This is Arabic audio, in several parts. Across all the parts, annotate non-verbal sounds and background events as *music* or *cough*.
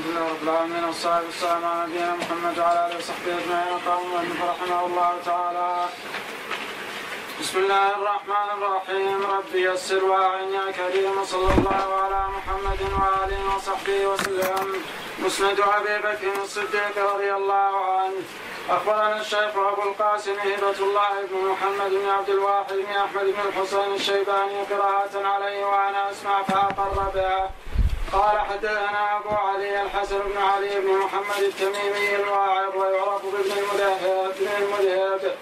الحمد لله رب العالمين والصلاة والسلام على نبينا محمد وعلى آله وصحبه أجمعين. قال المؤلف رحمه الله تعالى. بسم الله الرحمن الرحيم. رب يسر واعن يا كريم صلى الله على محمد وآله وصحبه وسلم. مسند أبي بكر الصديق رضي الله عنه. أخبرنا الشيخ أبو القاسم هبة الله بن محمد بن عبد الواحد بن أحمد بن الحسين الشيباني قراءة عليه وأنا أسمع فأقر بها قال حدثنا أبو علي الحسن بن علي بن محمد التميمي الواعظ ويعرف بابن المذهب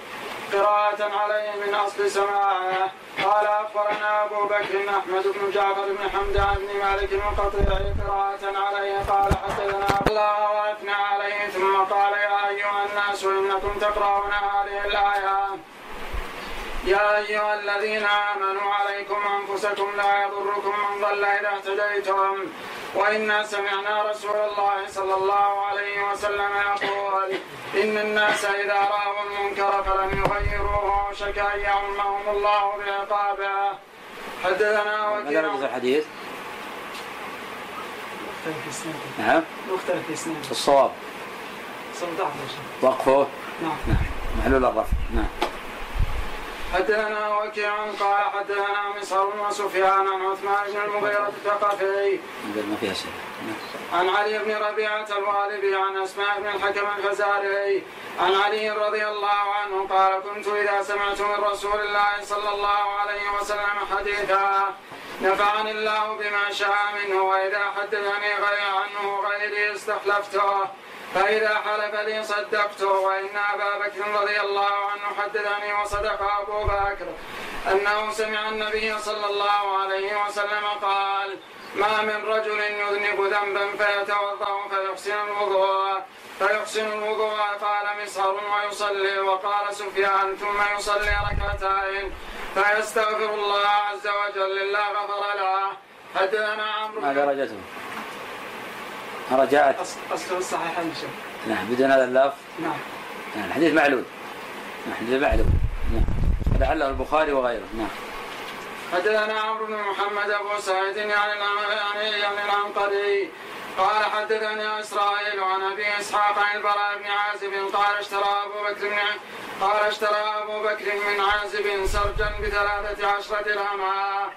قراءة عليه من أصل سماعه. قال أخبرنا أبو بكر أحمد بن جعفر بن حمدان بن مالك المقطع قراءة عليه. قال حدثنا الله وأثنى عليه ثم قال يا أيها الناس إنكم تقرؤون هذه الآية. يا أيها الذين آمنوا عليكم أنفسكم لا يضركم من ضل إذا اهتديتم. وإنا سمعنا رسول الله صلى الله عليه وسلم يقول إن الناس إذا رأوا المنكر فلم يغيروه شك أن يعمهم الله بعقابه. حدثنا ماذا رجز الحديث؟ مختلف نعم. مختلف اسناد الصواب. 17 وقفه. نعم. نعم. محلول الرفع. نعم. حدثنا وكيع قال حدثنا مسهر وسفيان عن عثمان بن المغيرة الثقفي. ما فيها شيء. عن علي بن ربيعة الوالبي عن أسماء بن الحكم الفزاري. عن علي رضي الله عنه قال كنت إذا سمعت من رسول الله صلى الله عليه وسلم حديثا نفعني الله بما شاء منه وإذا حدثني غير عنه غيري استخلفته. فإذا حلف لي صدقته وإن أبا بكر رضي الله عنه حدثني وصدق أبو بكر أنه سمع النبي صلى الله عليه وسلم قال ما من رجل يذنب ذنبا فيتوضأ فيحسن الوضوء فيحسن الوضوء قال مسهر ويصلي وقال سفيان ثم يصلي ركعتين فيستغفر الله عز وجل الا غفر له حدثنا عمرو ما درجته؟ رجعت اصل الصحيحين شيخ نعم بدون هذا اللفظ. نعم. نعم الحديث معلول. نعم الحديث معلول. نعم. لعله البخاري وغيره. نعم. حدثنا عمرو بن محمد أبو سعيد يعني يعني يعني العنقري قال حدثني إسرائيل عن أبي إسحاق عن البراء بن عازب. قال اشترى أبو بكر من قال اشترى أبو بكر من عازب سرجا بثلاثة عشرة درهما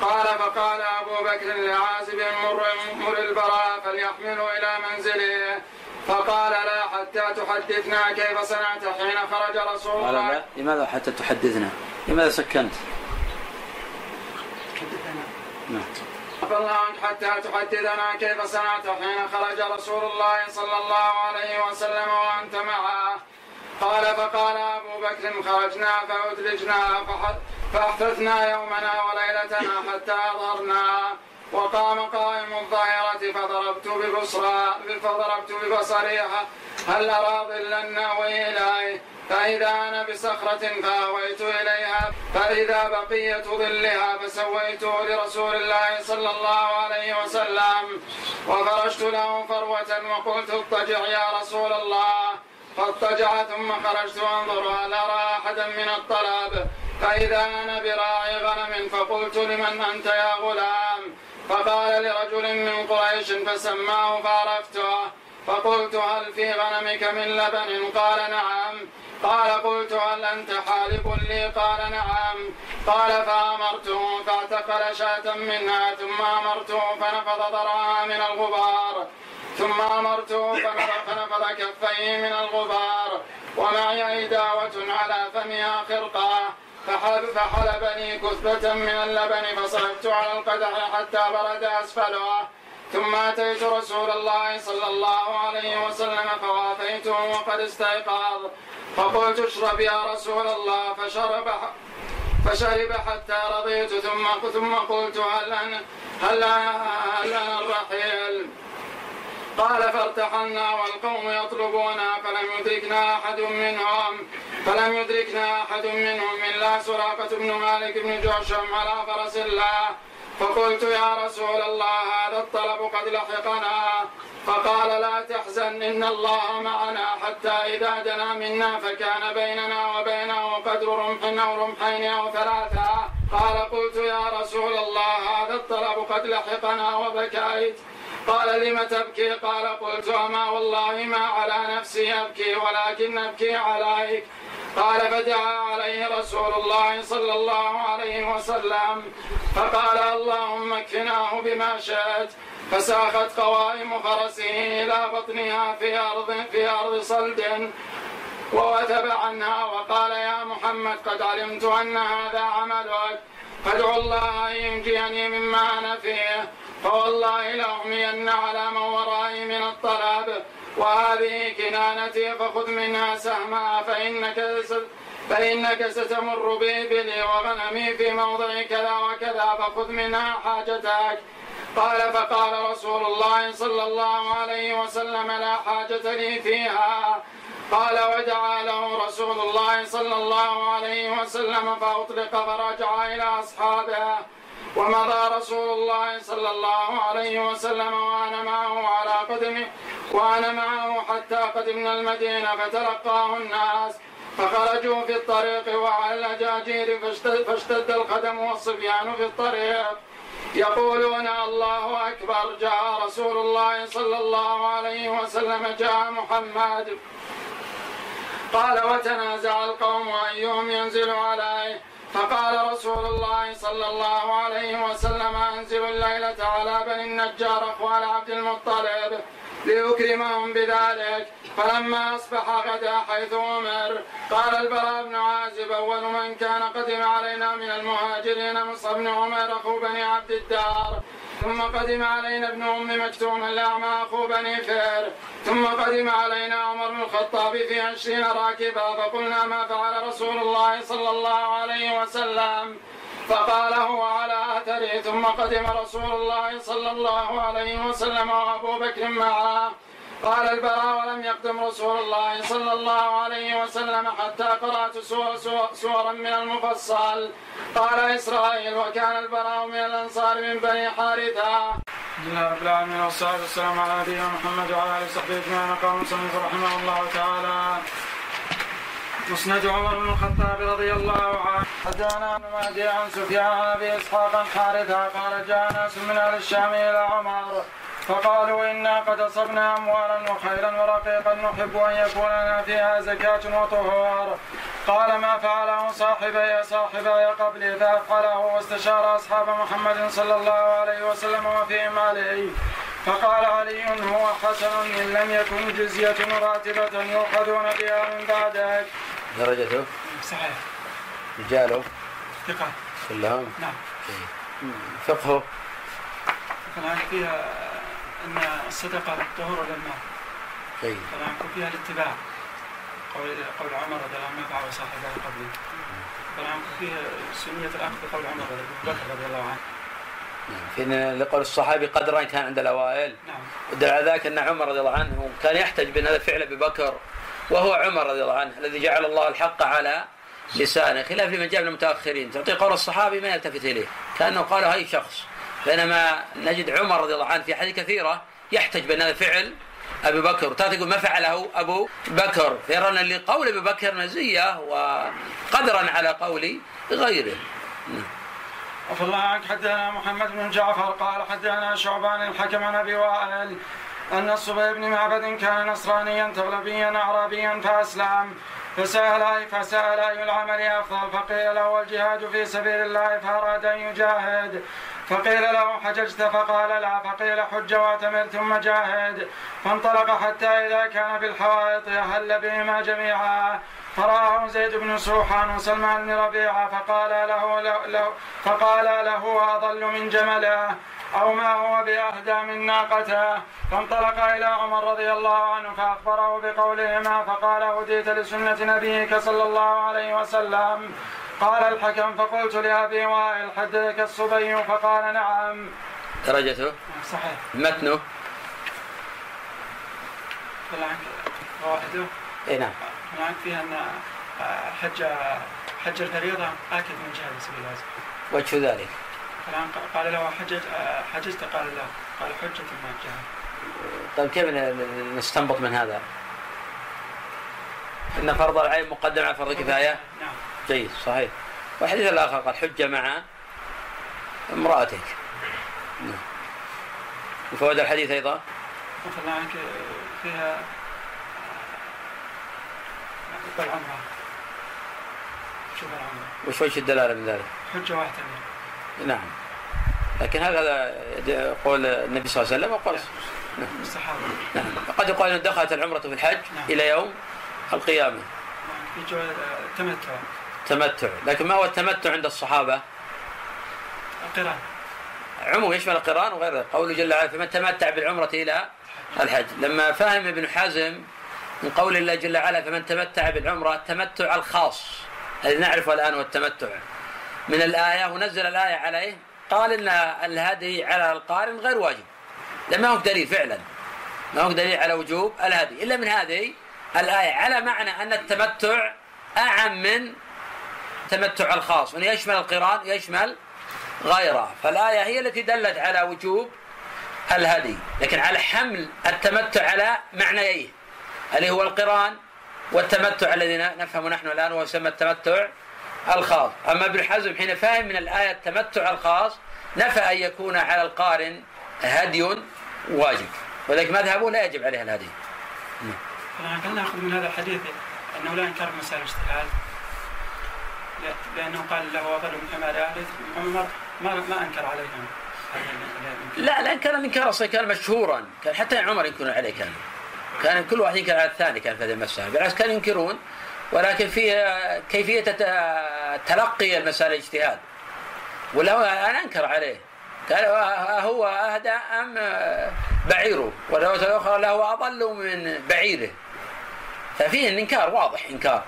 قال فقال أبو بكر لعازب مر مر البراء فليحمله إلى منزله. فقال لا حتى تحدثنا. كيف صنعت حين خرج رسول قال الله؟ لا لماذا حتى تحدثنا؟ لماذا سكنت؟ نعم. عفى الله عنك حتى تحدثنا. كيف صنعت حين خرج رسول الله صلى الله عليه وسلم وأنت معه؟ قال فقال أبو بكر خرجنا فادلجنا فأحدثنا يومنا وليلتنا حتى أظهرنا. وقام قائم الظاهرة فضربت ببصرى فضربت ببصري هل أرى ظلا ناوي إليه؟ فإذا أنا بصخرة فأويت إليها. فإذا بقية ظلها فسويته لرسول الله صلى الله عليه وسلم. وفرشت له فروة وقلت اضطجع يا رسول الله. فاضطجع ثم خرجت انظر هل أرى أحدا من الطلب. فإذا أنا براعي غنم فقلت لمن أنت يا غلام؟ فقال لرجل من قريش فسماه فعرفته. فقلت هل في غنمك من لبن؟ قال نعم. قال قلت هل أنت حالب لي؟ قال نعم. قال فأمرته فاعتقل شاة منها ثم أمرته فنفض ضرعها من الغبار. ثم أمرته فنفض كفيه من الغبار. ومعي إداوة على فمها خرقة؟ فحلب فحلبني كثبة من اللبن فصعدت على القدح حتى برد أسفلها ثم أتيت رسول الله صلى الله عليه وسلم فوافيته وقد استيقظ. فقلت اشرب يا رسول الله. فشرب فشرب حتى رضيت. ثم ثم قلت هل أنا هل هل أنا الرحيل؟ قال فارتحلنا والقوم يطلبونا فلم يدركنا أحد منهم فلم يدركنا أحد منهم إلا سراقة بن مالك بن جعشم على فرس الله. فقلت يا رسول الله هذا الطلب قد لحقنا. فقال لا تحزن إن الله معنا حتى إذا دنا منا فكان بيننا وبينه قدر رمح أو رمحين أو ثلاثة قال قلت يا رسول الله هذا الطلب قد لحقنا وبكيت. قال لم تبكي؟ قال قلت أما والله ما على نفسي أبكي ولكن أبكي عليك. قال فدعا عليه رسول الله صلى الله عليه وسلم فقال اللهم اكفناه بما شئت. فساخت قوائم فرسه إلى بطنها في أرض في أرض صلد ووثب عنها وقال يا محمد قد علمت أن هذا عملك. فادعو الله أن ينجيني مما أنا فيه فوالله لأغمين على من ورائي من الطلب. وهذه كنانتي فخذ منها سهما فإنك فإنك ستمر بإبلي وغنمي في موضع كذا وكذا فخذ منها حاجتك. قال فقال رسول الله صلى الله عليه وسلم لا حاجة لي فيها. قال ودعا له رسول الله صلى الله عليه وسلم فأطلق فرجع إلى أصحابه. ومضى رسول الله صلى الله عليه وسلم وأنا معه على قدمه وأنا معه حتى قدمنا المدينة فتلقاه الناس. فخرجوا في الطريق وعلى الأجاجير فاشتد, القدم والصبيان في الطريق. يقولون الله أكبر. جاء رسول الله صلى الله عليه وسلم جاء محمد. قال وتنازع القوم أيهم ينزل عليه. فقال رسول الله صلى الله عليه وسلم أنزل الليلة على بني النجار أخوال عبد المطلب ليكرمهم بذلك. فلما أصبح غدا حيث أمر قال البراء بن عازب أول من كان قدم علينا من المهاجرين مصعب بن عمر أخو بني عبد الدار. ثم قدم علينا ابن أم مكتوم الاعمى أخو بني فير. ثم قدم علينا عمر بن الخطاب في عشرين راكبا فقلنا ما فعل رسول الله صلى الله عليه وسلم؟ فقال هو على اثره ثم قدم رسول الله صلى الله عليه وسلم وأبو بكر معه. قال البراء ولم يقدم رسول الله صلى الله عليه وسلم حتى قرأت سور سور سورا من المفصل. قال إسرائيل وكان البراء من الأنصار من بني حارثة. بسم الله رب العالمين والصلاة والسلام على نبينا محمد وعلى آله وصحبه أجمعين. قال المصنف رحمه الله تعالى مسند عمر بن الخطاب رضي الله عنه حدثنا ابن مهدي عن سفيان أبي إسحاق حارثة قال جاء ناس من أهل الشام إلى عمر. فقالوا إنا قد أصبنا أموالا وخيلا ورقيقا نحب أن يكون لنا فيها زكاة وطهور قال ما فعله صاحبي صاحبي قبلي فأفعله واستشار أصحاب محمد صلى الله عليه وسلم وفيهم علي فقال علي هو حسن إن لم يكن جزية راتبة يؤخذون بها من بعدك. درجته؟ صحيح. رجاله؟ ثقة. كلهم؟ نعم. فقهه كمان فيها أن الصدقة طهور للمال جيد طبعا يكون فيها الاتباع. قول قول عمر رضي الله عنه فعل صاحبه قبلي طبعا يكون فيها سنية الأخذ بقول عمر رضي بكر رضي الله عنه. نعم. في لقول الصحابي قدرا كان عند الأوائل. نعم. ودل على ذلك أن عمر رضي الله عنه كان يحتج بأن هذا فعل أبي بكر وهو عمر رضي الله عنه الذي جعل الله الحق على لسانه خلاف لمن جاء من المتأخرين. تعطي قول الصحابي ما يلتفت إليه. كأنه قال أي شخص. بينما نجد عمر رضي الله عنه في أحاديث كثيرة يحتج بأن هذا فعل أبي بكر. وتارة يقول ما فعله أبو بكر؟ فيرى أن لقول أبي بكر مزية وقدرا على قول غيره. عفى الله عنك. حدثنا محمد بن جعفر قال حدثنا شعبان الحكم عن أبي وائل أن الصبي بن معبد كان نصرانيا تغلبيا أعرابيا فأسلم. فسأل فسأل أي العمل أفضل؟ فقيل له الجهاد في سبيل الله فأراد أن يجاهد. فقيل له حججت فقال لا فقيل حج واعتمر ثم جاهد. فانطلق حتى إذا كان بالحوائط أهل بهما جميعا. فرآه زيد بن سوحان وسلمان بن ربيعة فقال له, له, له فقال له أضل من جمله أو ما هو بأهدى من ناقته. فانطلق إلى عمر رضي الله عنه فأخبره بقولهما فقال هديت لسنة نبيك صلى الله عليه وسلم. قال الحكم فقلت لأبي وائل حدثك الصبي؟ فقال نعم. درجته؟ صحيح. متنه. واحدة؟ إي نعم. بالعنك فيها أن حج حج الفريضة؟ آكد من جهة سبيل الله. وجه ذلك. الآن قال له حجج حججت قال لا. قال حجة ما جهة طيب كيف نستنبط من هذا؟ إن فرض العين مقدم على فرض الكفاية؟ نعم. جيد صحيح. والحديث الآخر قال حجه مع امرأتك. من فوائد الحديث أيضا؟ الله عنك فيها العمرة شوف العمرة وش وجه الدلالة من ذلك؟ حجة واحدة. نعم. لكن هذا قول النبي صلى الله عليه وسلم وقول الصحابة نعم. قد يقال أن دخلت العمرة في الحج نعم. إلى يوم القيامة. نعم. في تمتع تمتع لكن ما هو التمتع عند الصحابة؟ القران. عموم يشمل القران وغيره قوله جل وعلا فمن تمتع بالعمرة إلى الحج. لما فهم ابن حزم من قول الله جل وعلا فمن تمتع بالعمرة التمتع الخاص الذي نعرفه الآن هو التمتع. من الآية ونزل الآية عليه قال إن الهدي على القارن غير واجب. لما هو دليل فعلا. ما هو دليل على وجوب الهدي. إلا من هذه الآية على معنى أن التمتع أعم من تمتع الخاص. وأن يشمل القرآن يشمل غيره. فالآية هي التي دلت على وجوب الهدي لكن على حمل التمتع على معنييه. اللي هو القرآن والتمتع الذي نفهمه نحن الآن وهو يسمى التمتع الخاص. أما ابن حزم حين فهم من الآية التمتع الخاص نفى أن يكون على القارن هدي واجب. ولذلك مذهبه لا يجب عليه الهدي. هل نأخذ من هذا الحديث أنه لا إنكار مسائل الاجتهاد؟ لأنه قال له وضل من حمار عمر ما ما أنكر عليهم. لا لا كان الانكار أصلا كان مشهورا. كان حتى عمر ينكرون عليه كان. كان كل واحد ينكر على الثاني كان في هذه المسألة. بالعكس كانوا ينكرون ولكن في كيفية تلقي المسألة الاجتهاد. ولا أنا أنكر عليه. قال هو أهدى أم بعيره؟ والرواية الأخرى له أضل من بعيره. ففيه الإنكار واضح إنكار.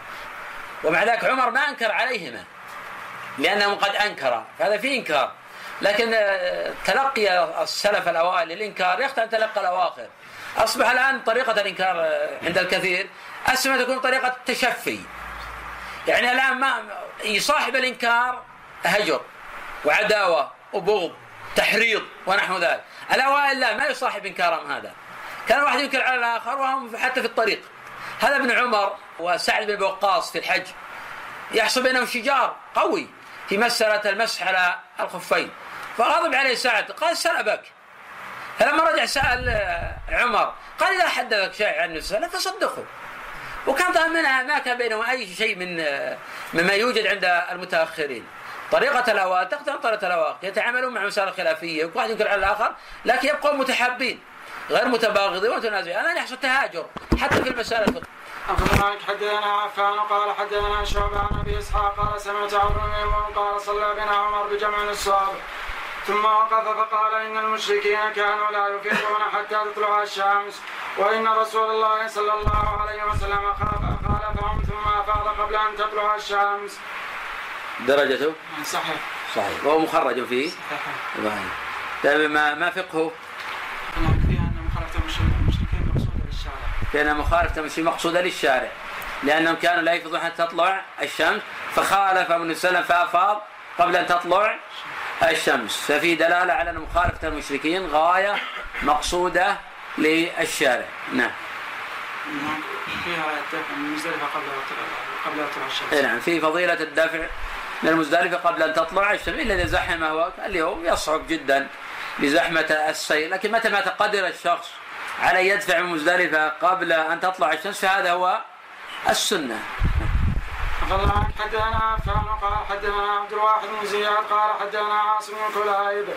ومع ذلك عمر ما أنكر عليهما لأنهم قد أنكر فهذا فيه إنكار. لكن تلقي السلف الأوائل للإنكار يختلف تلقى الأواخر. أصبح الآن طريقة الإنكار عند الكثير أسمى تكون طريقة التشفي. يعني الآن ما يصاحب الإنكار هجر وعداوة وبغض تحريض ونحو ذلك. الأوائل لا ما يصاحب إنكارهم هذا. كان واحد ينكر على الآخر وهم حتى في الطريق. هذا ابن عمر وسعد بن وقاص في الحج يحصل بينهم شجار قوي. في مسألة المسح على الخفين. فغضب عليه سعد قال سلبك فلما رجع سأل عمر قال إذا حدثك شيء عن نفسه لا تصدقه. وكان ظاهر منها ما كان بينهم أي شيء من مما يوجد عند المتأخرين. طريقة الأوائل تختلف طريقة الأواخر يتعاملون مع مسائل خلافية وكل واحد ينكر على الآخر لكن يبقون متحابين. غير متباغضين ومتنازعين الآن يحصل تهاجر حتى في المسائل الفقهية أخبر مالك حدثنا عفان قال حدثنا شعبة عن أبي إسحاق قال سمعت عمرو بن قال صلى بنا عمر بجمع الصواب ثم وقف فقال إن المشركين كانوا لا يفيضون حتى تطلع الشمس. وإن رسول الله صلى الله عليه وسلم خالفهم ثم أفاض قبل أن تطلع الشمس. درجته صحيح. صحيح. وهو مخرج فيه؟ صحيح. طيب ما ما فقهه؟ فيها أن مخالفة المشركين مقصودة فيها مخالفة المشركين مقصودة للشارع لأنهم كانوا لا يفيضون حتى تطلع الشمس فخالف عليه وسلم فأفاض قبل أن تطلع الشمس. ففي دلالة على أن مخالفة المشركين غاية مقصودة للشارع. نعم. فيها الدفع من المزدلفة قبل قبل طلوع الشمس. نعم. في فضيلة الدفع من المزدلفة قبل أن تطلع الشمس إلا إذا زحمه وقت اليوم يصعب جدا لزحمة السير لكن متى ما تقدر الشخص على يدفع من مزدلفة قبل أن تطلع الشمس فهذا هو السنة. عنك حدثنا عفان قال حدثنا عبد الواحد بن زياد قال حدثنا عاصم بن كلايب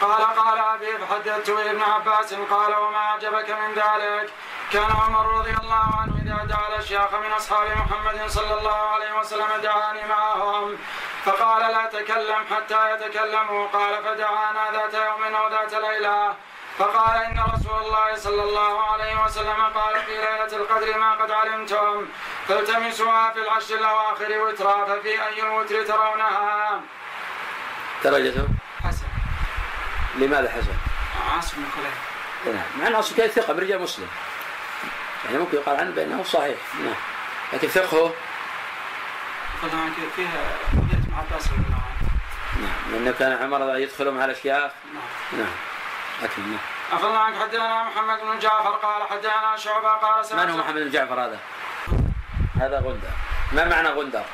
قال قال أبي فحدثت ابن عباس قال وما أعجبك من ذلك؟ كان عمر رضي الله عنه إذا دعا الأشياخ من أصحاب محمد صلى الله عليه وسلم دعاني معهم فقال لا تكلم حتى يتكلموا قال فدعانا ذات يوم أو ذات ليلة. فقال إن رسول الله صلى الله عليه وسلم قال في ليلة القدر ما قد علمتم فالتمسوها في العشر الأواخر وترا ففي أي الوتر ترونها؟ درجته حسن. لماذا حسن؟ عاصم بن كليب نعم مع أن عاصم كليب ثقة من رجال مسلم. يعني ممكن يقال عنه بأنه صحيح. نعم. لكن فقهه طبعا فيها ابن عباس رضي الله عنه. نعم. لأنه كان عمر يدخل مع الأشياخ نعم. نعم. نعم عفى الله عنك حدثنا محمد بن جعفر قال حدثنا شعبة قال سمعت من هو محمد بن جعفر هذا؟ هذا غندر. ما معنى غندر؟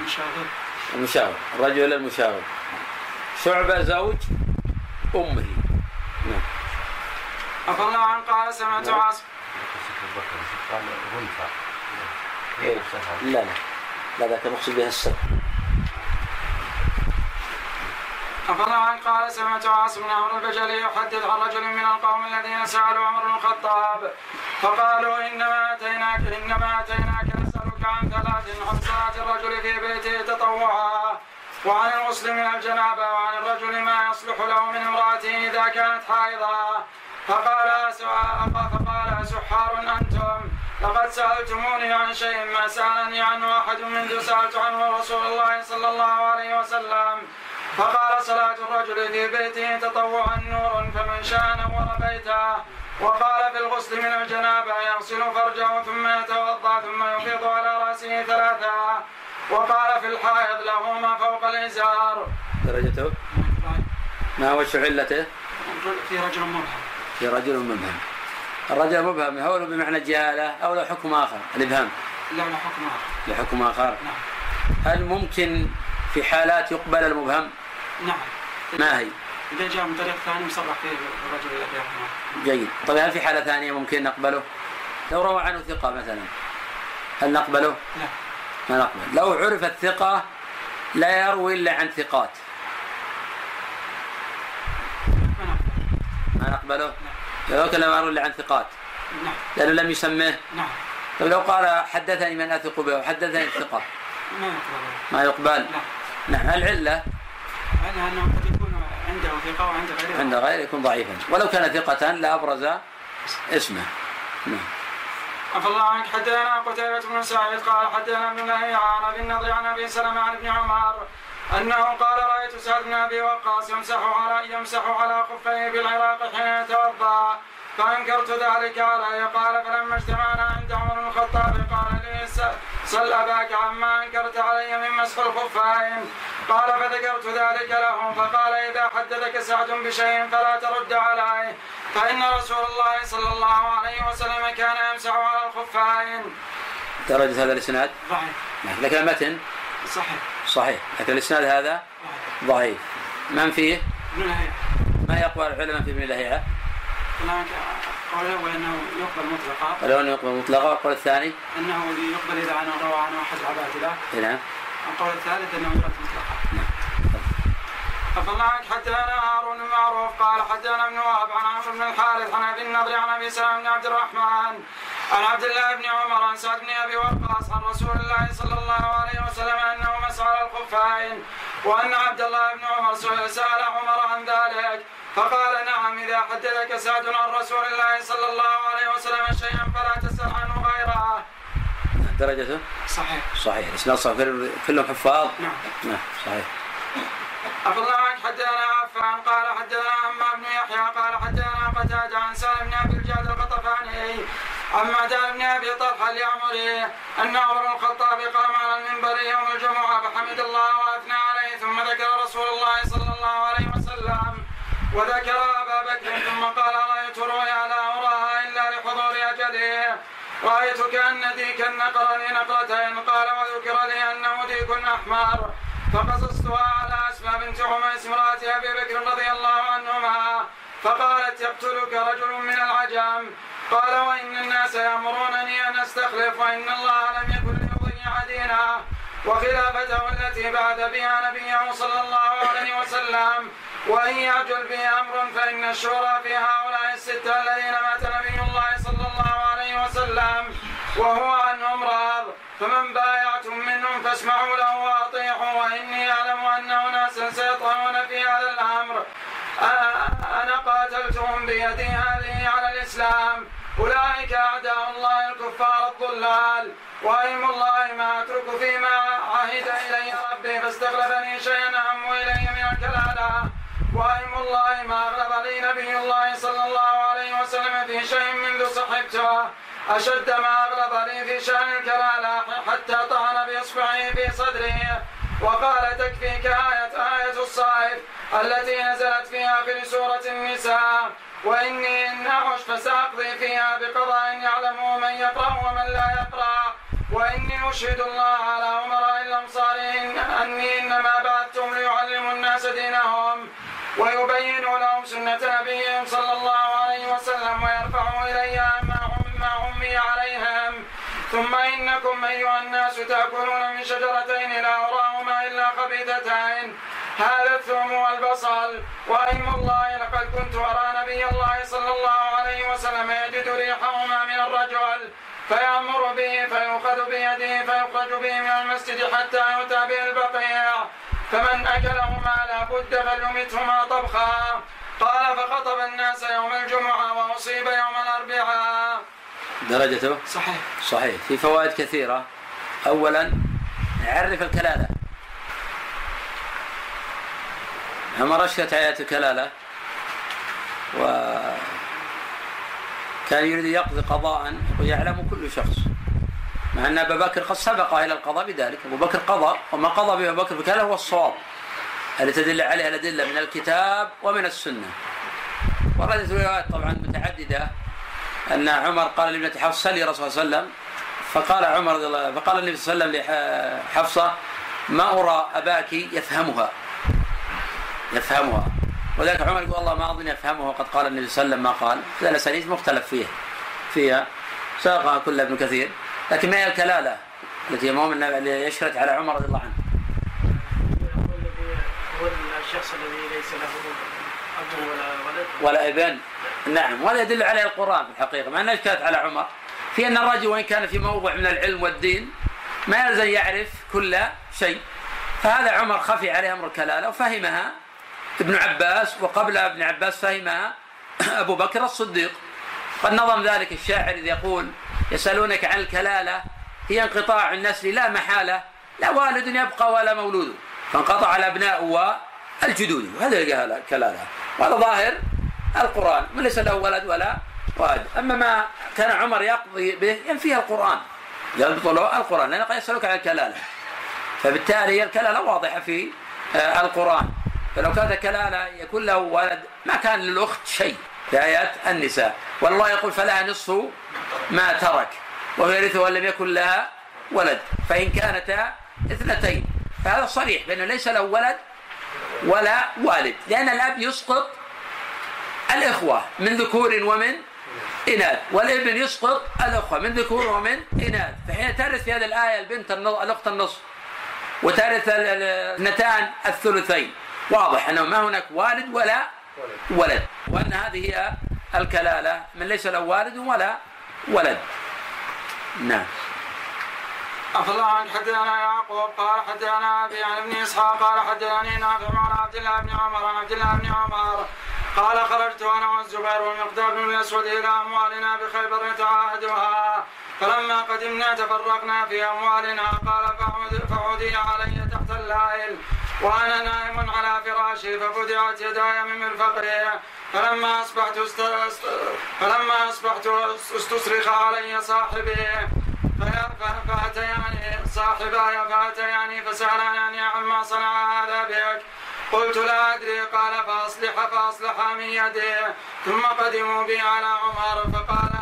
المشاغب المشاور الرجل المشاور شعبة زوج أمه. نعم. عفى الله عن قال سمعت نعم. عاصم لا لا. لا ذاك المقصود بها السبب عفى عن قال سمعت عاصم بن عمرو البجلي يحدث عن رجل من القوم الذين سألوا عمر بن الخطاب فقالوا إنما اتيناك إنما أتيناك نسألك عن ثلاث عن صلاه الرجل في بيته تطوعا وعن الغسل من الجنابة وعن الرجل ما يصلح له من امرأته إذا كانت حائضا. فقال فقال سحار أنتم لقد سألتموني عن شيء ما سألني عنه أحد منذ سألت عنه رسول الله صلى الله عليه وسلم. فقال صلاة الرجل في بيته تطوعا نور فمن شاء نور بيته. وقال في الغسل من الجنابة يغسل فرجه ثم يتوضأ ثم يفيض على رأسه ثلاثة. وقال في الحائض له ما فوق الإزار. درجته؟ ما وجه علته؟ في رجل مبهم. في رجل مبهم. الرجل مبهم هو بمعنى الجهالة أو له حكم آخر؟ الإبهام. لا له حكم آخر. لحكم آخر. نعم. هل ممكن في حالات يقبل المبهم؟ نعم. ما هي؟ إذا جاء من طريق ثاني مصرح فيه الرجل الذي جيد. طيب هل في حالة ثانية ممكن نقبله؟ لو روى عنه ثقة مثلا هل نقبله؟ لا. ما نقبل. لو عرف الثقة لا يروي إلا عن ثقات. ما نقبله؟ لو كان لا. يروي إلا عن ثقات. نعم. لأنه لم يسميه. نعم. طيب لو قال حدثني من أثق به وحدثني الثقة. ما يقبل ما يقبل. نعم العلة. أنه قد يكون عنده ثقة وعند غيره. عند غيره يكون ضعيفا. ولو كان ثقة لأبرز اسمه. نعم. عفى الله عنك. حدثنا قتيبة بن سعيد قال حدثنا ابن لهيعة عن أبي النضر عن أبي سلمة عن ابن عمر أنه قال رأيت سعد بن أبي وقاص يمسح على يمسح على خفيه بالعراق حين يتوضأ فأنكرت ذلك عليه. قال فلما اجتمعنا عند عمر بن الخطاب قال لي سل أباك عما أنكرت علي من مسح الخفين. قال فذكرت ذلك له فقال إذا حدثك سعد بشيء فلا ترد عليه فإن رسول الله صلى الله عليه وسلم كان يمسح على الخفين. درجة هذا الإسناد؟ ضعيف. لكن المتن صحيح. صحيح، لكن الإسناد هذا ضعيف. من فيه؟ ابن لهيعة. ما يقبل العلماء في ابن لهيعة؟ قول الأول أنه يقبل مطلقا قال أنه يقبل مطلقا والقول الثاني أنه يقبل إذا روى عنه أحد العبادلة نعم القول الثالث أنه يرد مطلقا عفى الله عنك حدثنا هارون بن معروف؟ قال حدثنا ابن وهب عن عمرو بن الحارث عن أبي النضر عن أبي سلام بن عبد الرحمن عن عبد الله بن عمر عن سعد بن أبي وقاص عن رسول الله صلى الله عليه وسلم أنه مسح على الخفين وأن عبد الله بن عمر سأل عمر عن ذلك. فقال نعم إذا حدثك سعد عن رسول الله صلى الله عليه وسلم شيئا فلا تسأل عنه غيره. درجته؟ صحيح. صحيح. الإسناد صحيح. كلهم حفاظ نعم. نعم صحيح. الله عنك حدثنا عفان قال حدثنا عمار بن يحيى قال حدثنا قتادة عن سالم بن الجاد القطفاني عن معدان بن أبي طلحة اليعمري أن عمر بن الخطاب قام على المنبر يوم الجمعة فحمد الله وأثنى عليه ثم ذكر رسول الله صلى الله عليه وسلم وذكر أبا بكر ثم قال رأيت رؤيا لا أراها إلا لحضور أجله رأيت كأن ديكا نقرني نقرتين قال وذكر لي أنه ديك أحمر فقصصتها على أسماء بنت عميس امرأة أبي بكر رضي الله عنهما فقالت يقتلك رجل من العجم. قال وإن الناس يأمرونني أن أستخلف وإن الله لم يكن ليضيع دينه. وخلافته التي بعث بها نبيه صلى الله عليه وسلم وإن يعجل به أمر فإن الشورى في هؤلاء الستة الذين مات نبي الله صلى الله عليه وسلم وهو عنهم راض فمن بايعتم منهم فاسمعوا له بيدي هذه على الإسلام. أولئك أعداء الله الكفار الضلال. وأيم الله ما أترك فيما عهد إلي ربي فاستغلبني شيئا أهم إلي من الكلالة. وأيم الله ما أغلب لي نبي الله صلى الله عليه وسلم في شيء منذ صحبته. أشد ما أغلب لي في شأن الكلالة حتى طعن بإصبعه في صدره. وقال تكفيك آية آية الصائف التي نزلت في آخر سورة النساء. وإني إن أعش فسأقضي فيها بقضاء يعلمه من يقرأ ومن لا يقرأ. وإني أشهد الله على أمراء الأمصار أني إنما بعثتم ليعلموا الناس دينهم سنة نبيهم صلى الله عليه وسلم ويرفعوا إلي ما عمي عليهم. ثم إنكم أيها الناس تأكلون من شجرتين لا أراهما إلا خبيثتين. هذا الثوم والبصل. وأيم الله لقد كنت أرى نبي الله صلى الله عليه وسلم يجد ريحهما من الرجل فيأمر به فيؤخذ بيده فيخرج به من المسجد حتى يؤتى به البقيع. فمن أكلهما لا بد فليمتهما طبخا. قال فخطب الناس يوم الجمعة وأصيب يوم الأربعاء. درجته؟ صحيح. صحيح. في فوائد كثيرة. أولا عرف الكلالة. عمر أشكت آيات الكلالة. و كان يريد يقضي قضاء ويعلم كل شخص. مع أن أبا بكر قد سبق إلى القضاء بذلك. أبو بكر قضى وما قضى به أبو بكر بكلالة هو الصواب. التي تدل عليها الأدلة من الكتاب ومن السنة؟ وردت روايات طبعا متعددة. أن عمر قال لابنة حفصة سلي رسول صلى الله عليه وسلم فقال عمر رضي الله فقال النبي صلى الله عليه وسلم لحفصة ما أرى أباك يفهمها. يفهمها. وذلك عمر يقول الله ما أظن يفهمها وقد قال النبي صلى الله عليه وسلم ما قال. هذا الأسانيد مختلف فيها فيها ساقها كلها ابن كثير لكن ما هي الكلالة التي يموم يشرت على عمر رضي الله عنه؟ الشخص الذي ليس له اب ولا ولد ولا ابن. نعم وهذا يدل عليه القرآن في الحقيقة مع أنها كانت على عمر. في أن الرجل وإن كان في موضع من العلم والدين ما يلزم يعرف كل شيء. فهذا عمر خفي عليه أمر الكلالة وفهمها. ابن عباس وقبل ابن عباس فهمها *coughs* أبو بكر الصديق. قد نظم ذلك الشاعر إذ يقول يسألونك عن الكلالة هي انقطاع النسل لا محالة لا والد يبقى ولا مولود فانقطع الأبناء والجدود. وهذا الكلالة وهذا ظاهر القرآن من ليس له ولد ولا والد. أما ما كان عمر يقضي به ينفيها القرآن يبطل القرآن لأنه قد يسألك عن الكلالة. فبالتالي الكلالة واضحة في آه، القرآن. فلو كانت كلالة يكون له ولد ما كان للأخت شيء في آيات النساء. والله يقول فلها نصف ما ترك وهو يرثه وإن لم يكن لها ولد. فإن كانتا اثنتين. فهذا صريح بأنه ليس له ولد ولا والد لأن الأب يسقط الإخوة من ذكور ومن إناث والابن يسقط الأخوة من ذكور ومن إناث. فحين ترث في هذه الآية البنت الأخت النصف وترث الاثنتان الثلثين. واضح أنه ما هناك والد ولا ولد. وأن هذه هي الكلالة من ليس له والد ولا ولد. نعم. عفى الله عنك حدثنا يعقوب قال حدثنا أبي عن ابن إسحاق قال حدثني نافع عن عبد الله بن عمر عن عبد الله بن عمر. قال خرجت أنا والزبير والمقدار بن الأسود إلى أموالنا بخيبر نتعاهدها فلما قدمنا تفرقنا في أموالنا قال فعودي علي تحت الليل وأنا نائم على فراشي ففتحت يداي من مرفقي. فلما أصبحت است... فلما أصبحت استصرخ علي صاحبي. فاتياني صاحباي فأتياني فسألاني عما صنع هذا بك. قلت لا أدري قال فاصلح فأصلح من يدي. ثم قدموا بي على عمر فقال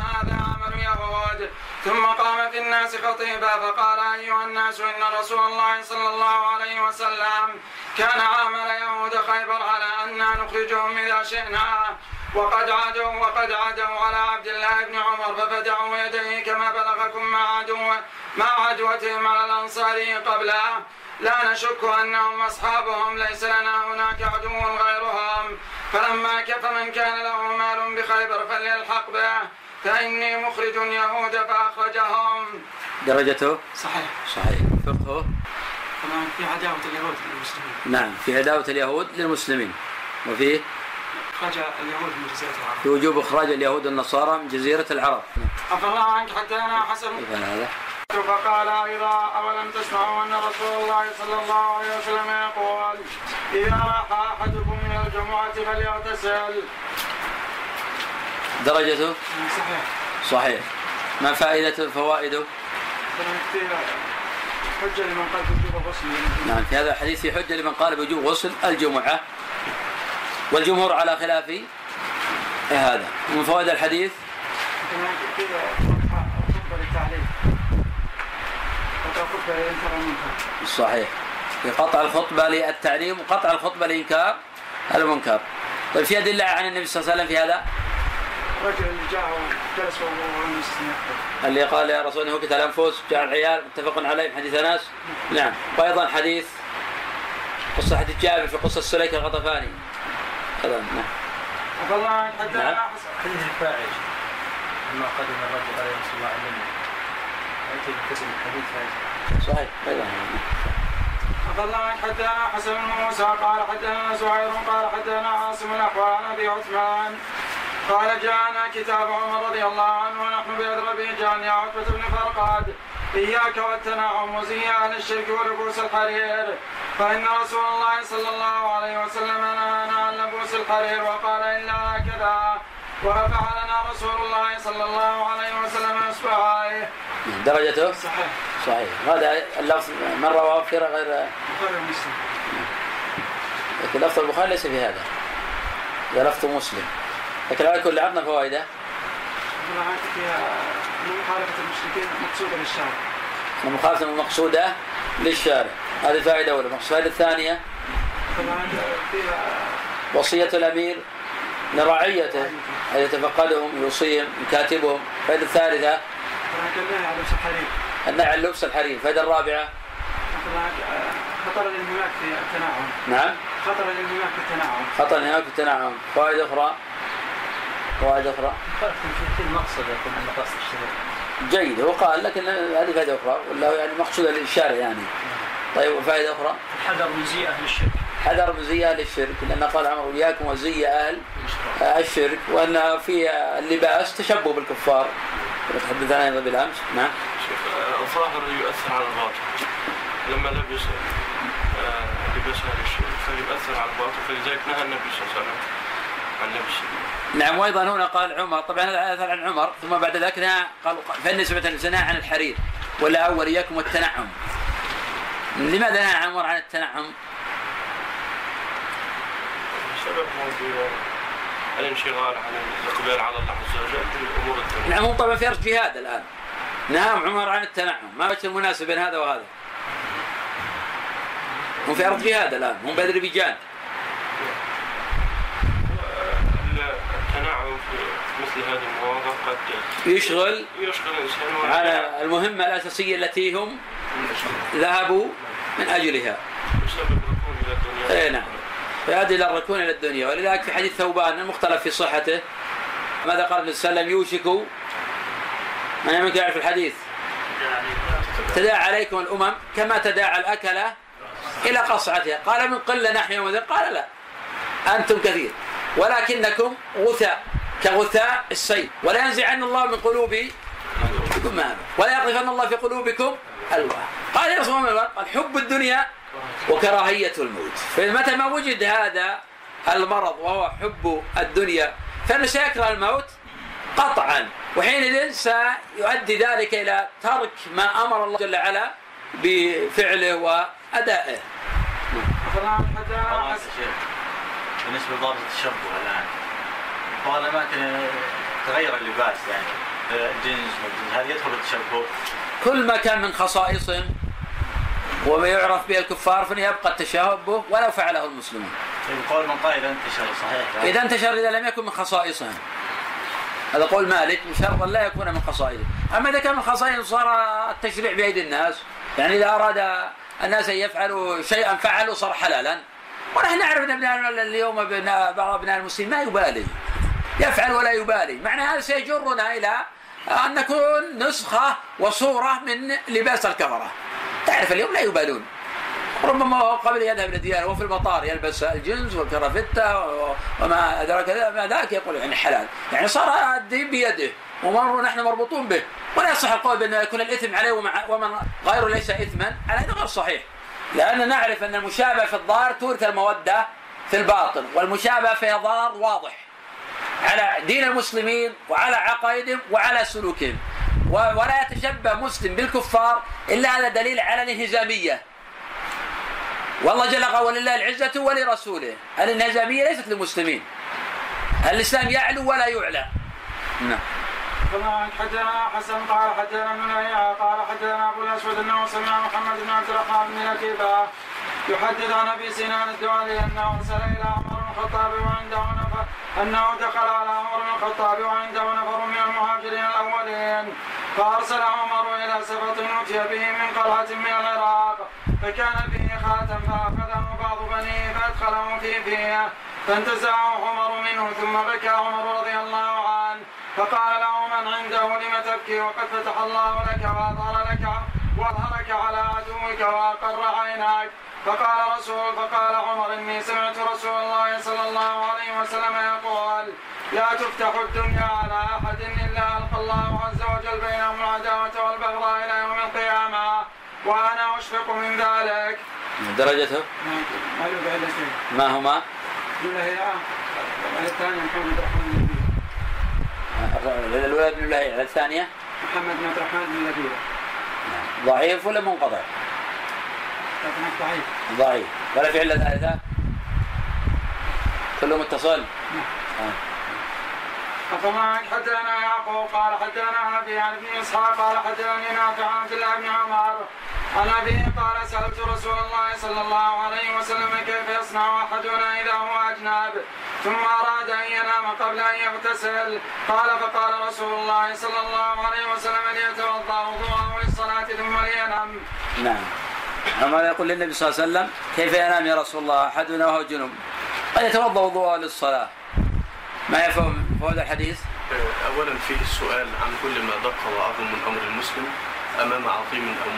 ثم قام في الناس خطيبا فقال أيها الناس إن رسول الله صلى الله عليه وسلم كان عامل يهود خيبر على أنا نخرجهم إذا شئنا. وقد عادوا وقد عادوا على عبد الله بن عمر ففتحوا يديه كما بلغكم مع عدو مع عدوتهم على الأنصار قبله. لا نشك أنهم أصحابهم ليس لنا هناك عدو غيرهم. فلما كف من كان له مال بخيبر فليلحق به. فإني مخرج يهود فأخرجهم. درجته؟ صحيح. صحيح. فقهه؟ كمان في عداوة اليهود للمسلمين. نعم في عداوة اليهود للمسلمين وفيه إخراج اليهود من جزيرة العرب في وجوب إخراج اليهود النصارى من جزيرة العرب عفى الله عنك حتى أنا حسن هذا فقال أيضا أولم تسمعوا أن رسول الله صلى الله عليه وسلم يقول إذا راح أحدكم من الجمعة فليغتسل درجته؟ صحيح. ما فائدة فوائده؟ حجة لمن قال بوجوب غسل نعم في هذا الحديث في حجة لمن قال بوجوب غسل الجمعة. والجمهور على خلاف هذا؟ ومن فوائد الحديث؟ صحيح. في قطع الخطبة للتعليم وقطع الخطبة لإنكار المنكر. طيب في أدلة عن النبي صلى الله عليه وسلم في هذا؟ رجل جاء وجلس وهو اللي قال يا رسول الله هكت الانفس جاء العيال متفق عليه من حديث أنس. نعم. وأيضا حديث قصة حديث جابر في قصة سليك الغطفاني. هذا نعم. عفى الله عنك حتى نعم. حسن حديث الفاعل لما قدم الرجل عليه يأتي بكتب الحديث هذا. صحيح. أيضا. عنك حتى حسن بن موسى قال حدثنا زهير قال حدثنا عاصم الاحوال عن أبي عثمان. قال جاءنا كتاب عمر رضي الله عنه ونحن بأدربه جاءني عتبة بن فرقاد. إياك والتنعم وزي أهل الشرك ولبوس الحرير. فإن رسول الله صلى الله عليه وسلم نهانا عن لبوس الحرير وقال إلا هكذا. ورفع لنا رسول الله صلى الله عليه وسلم إصبعيه درجته؟ صحيح. صحيح. هذا اللفظ من رواه في غير بخاري ومسلم. لكن لفظ البخاري ليس في هذا. هذا لفظ مسلم. لكن على كل عطنا فوائدة. مخالفة المشركين مقصودة للشارع المخالفة المقصودة للشارع. هذه فائدة أولى الفائدة الثانية وصية الأمير لرعيته أن يتفقدهم يوصيهم يكاتبهم. الفائدة الثالثة النهي عن لبس الحرير. الفائدة الرابعة خطر الانهماك في التنعم نعم خطر الانهماك في التنعم خطأ هناك في التنعم فوائد أخرى فوائد أخرى. في كل مقصد يكون من مقاصد الشريعة جيد هو قال لكن هذه فائدة أخرى ولا يعني مقصودة للشارع يعني. طيب وفائدة أخرى؟ الحذر من زي أهل الشرك. حذر من زي أهل الشرك لأن قال عمر إياكم وزي أهل الشرك وأن في اللباس تشبه بالكفار. تحدثنا أيضا بالأمس. نعم. شوف آه، الظاهر يؤثر على الباطن. لما لبس آه، لبس هذا الشيء فيؤثر على الباطن فلذلك نهى النبي صلى الله عليه وسلم عن لبس نعم وأيضا هنا قال عمر طبعا هذا أثر عن عمر ثم بعد ذلك نهى قال فإن نسبة الزنا عن الحرير ولا اول اياكم والتنعم لماذا نهى عمر عن التنعم؟ سبب موضوع الانشغال عن الاقبال على الله عز وجل بامور الدنيا. نعم هم طبعا في أرض جهاد الآن. نهى عمر عن التنعم. ما وجه المناسبه بين هذا وهذا؟ هم في أرض جهاد الآن هم باذربيجان التنعم في مثل هذه المواضع قد يشغل يشغل الإنسان على المهمة الأساسية التي هم ذهبوا من الدنيا. اي نعم. فيؤدي إلى الركون إلى الدنيا. ولذلك في حديث ثوبان المختلف في صحته. ماذا قال النبي صلى الله عليه وسلم؟ يوشك من منكم يعرف الحديث؟ تداعى عليكم الأمم كما تداعى الأكلة إلى قصعتها. قال من قلة نحن يومئذ قال لا. أنتم كثير. ولكنكم غثاء كغثاء السيل. ولا ينزعن الله من قلوبكم ما ولا يقذفن الله في قلوبكم الوهن قال يا رسول الله؟ قال حب الدنيا وكراهية الموت. فمتى ما وجد هذا المرض وهو حب الدنيا فإنه سيكره الموت قطعا. وحينئذ سيؤدي ذلك إلى ترك ما أمر الله جل وعلا بفعله وأدائه. بالنسبة لضابط التشبه الآن. بعض الاماكن تغير اللباس يعني. والجينز هذا يدخل التشبه؟ كل ما كان من خصائصهم وما يعرف به الكفار فليبقى التشابه ولو فعله المسلمون. طيب قول من قائل انتشر صحيح؟ إذا انتشر إذا لم يكن من خصائصهم هذا قول مالك شرطا لا يكون من خصائصه. أما إذا كان من خصائصه صار التشريع بأيدي الناس. يعني إذا أراد الناس أن يفعلوا شيئا فعلوا صار حلالا. ونحن نعرف أن أبناء اليوم أبناء بعض أبناء المسلمين ما يبالي. يفعل ولا يبالي. معنى هذا سيجرنا إلى أن نكون نسخة وصورة من لباس الكفرة. تعرف اليوم لا يبالون. ربما قبل يذهب إلى الديانه وفي المطار يلبس الجنس والكرافته وما أدراك ما ذاك يقول يعني حلال. يعني صار الدين بيده ومر نحن مربوطون به. ولا يصح القول بأن يكون الإثم عليه ومن غيره ليس إثما على هذا غير صحيح. لأن نعرف أن المشابهه في الظاهر تورث المودة في الباطن والمشابهه في الظاهر واضح. على دين المسلمين وعلى عقائدهم وعلى سلوكهم. ولا يتشبه مسلم بالكفار إلا هذا دليل على الانهزامية. والله جل قال ولله العزة ولرسوله. الانهزامية ليست للمسلمين. الإسلام يعلو ولا يعلى. نعم. عنك حدثنا حسن قال حدثنا ابن قال حدثنا أبو الأسود أنه سمع محمد بن عبد الرحمن بن لكيبه يحدث عن أبي سنان الدولي أنه أرسل إلى عمر بن الخطاب وعنده نفر أنه دخل على عمر بن الخطاب وعنده نفر من المهاجرين الأولين فأرسل عمر إلى سبط أتي به من قلعة من العراق فكان فيه خاتم فأخذه بعض بنيه فأدخله في فية فانتزعه عمر منه ثم بكى عمر رضي الله عنه. فقال له من عنده لم تبكي وقد فتح الله لك وأظهر لك وأظهرك على عدوك وأقر عينك فقال رسول فقال عمر إني سمعت رسول الله صلى الله عليه وسلم يقول لا تفتح الدنيا على أحد إلا ألقى الله عز وجل بينهم العداوة والبغضاء إلى يوم القيامة وأنا أشفق من ذلك. درجته ما شيء. ما هما؟ هي. الثانية محمد الأولى بن الله على الثانية؟ محمد بن عبد الرحمن بن لبيب ضعيف ولا منقطع؟ ضعيف. ضعيف. ولا في علة ثالثة؟ كله متصل؟ فمعك حدثنا يعقوب قال حدثنا أبي عن ابن إسحاق قال حدثني نافع عن عبد الله بن عمر. عن ابيه قال سألت رسول الله صلى الله عليه وسلم كيف يصنع أحدنا إذا هو أجنب؟ ثم أراد أن ينام قبل أن يغتسل. قال فقال رسول الله صلى الله عليه وسلم ليتوضأ وضوءه للصلاة ثم لينم. نعم. عمر يقول للنبي صلى الله عليه وسلم كيف ينام يا رسول الله؟ أحدنا وهو جنوب قد يتوضأ وضوءه للصلاة. ما يفهم؟ هذا الحديث. أولا فيه السؤال عن كل ما دق وعظم من أمر المسلم أمام عظيم أو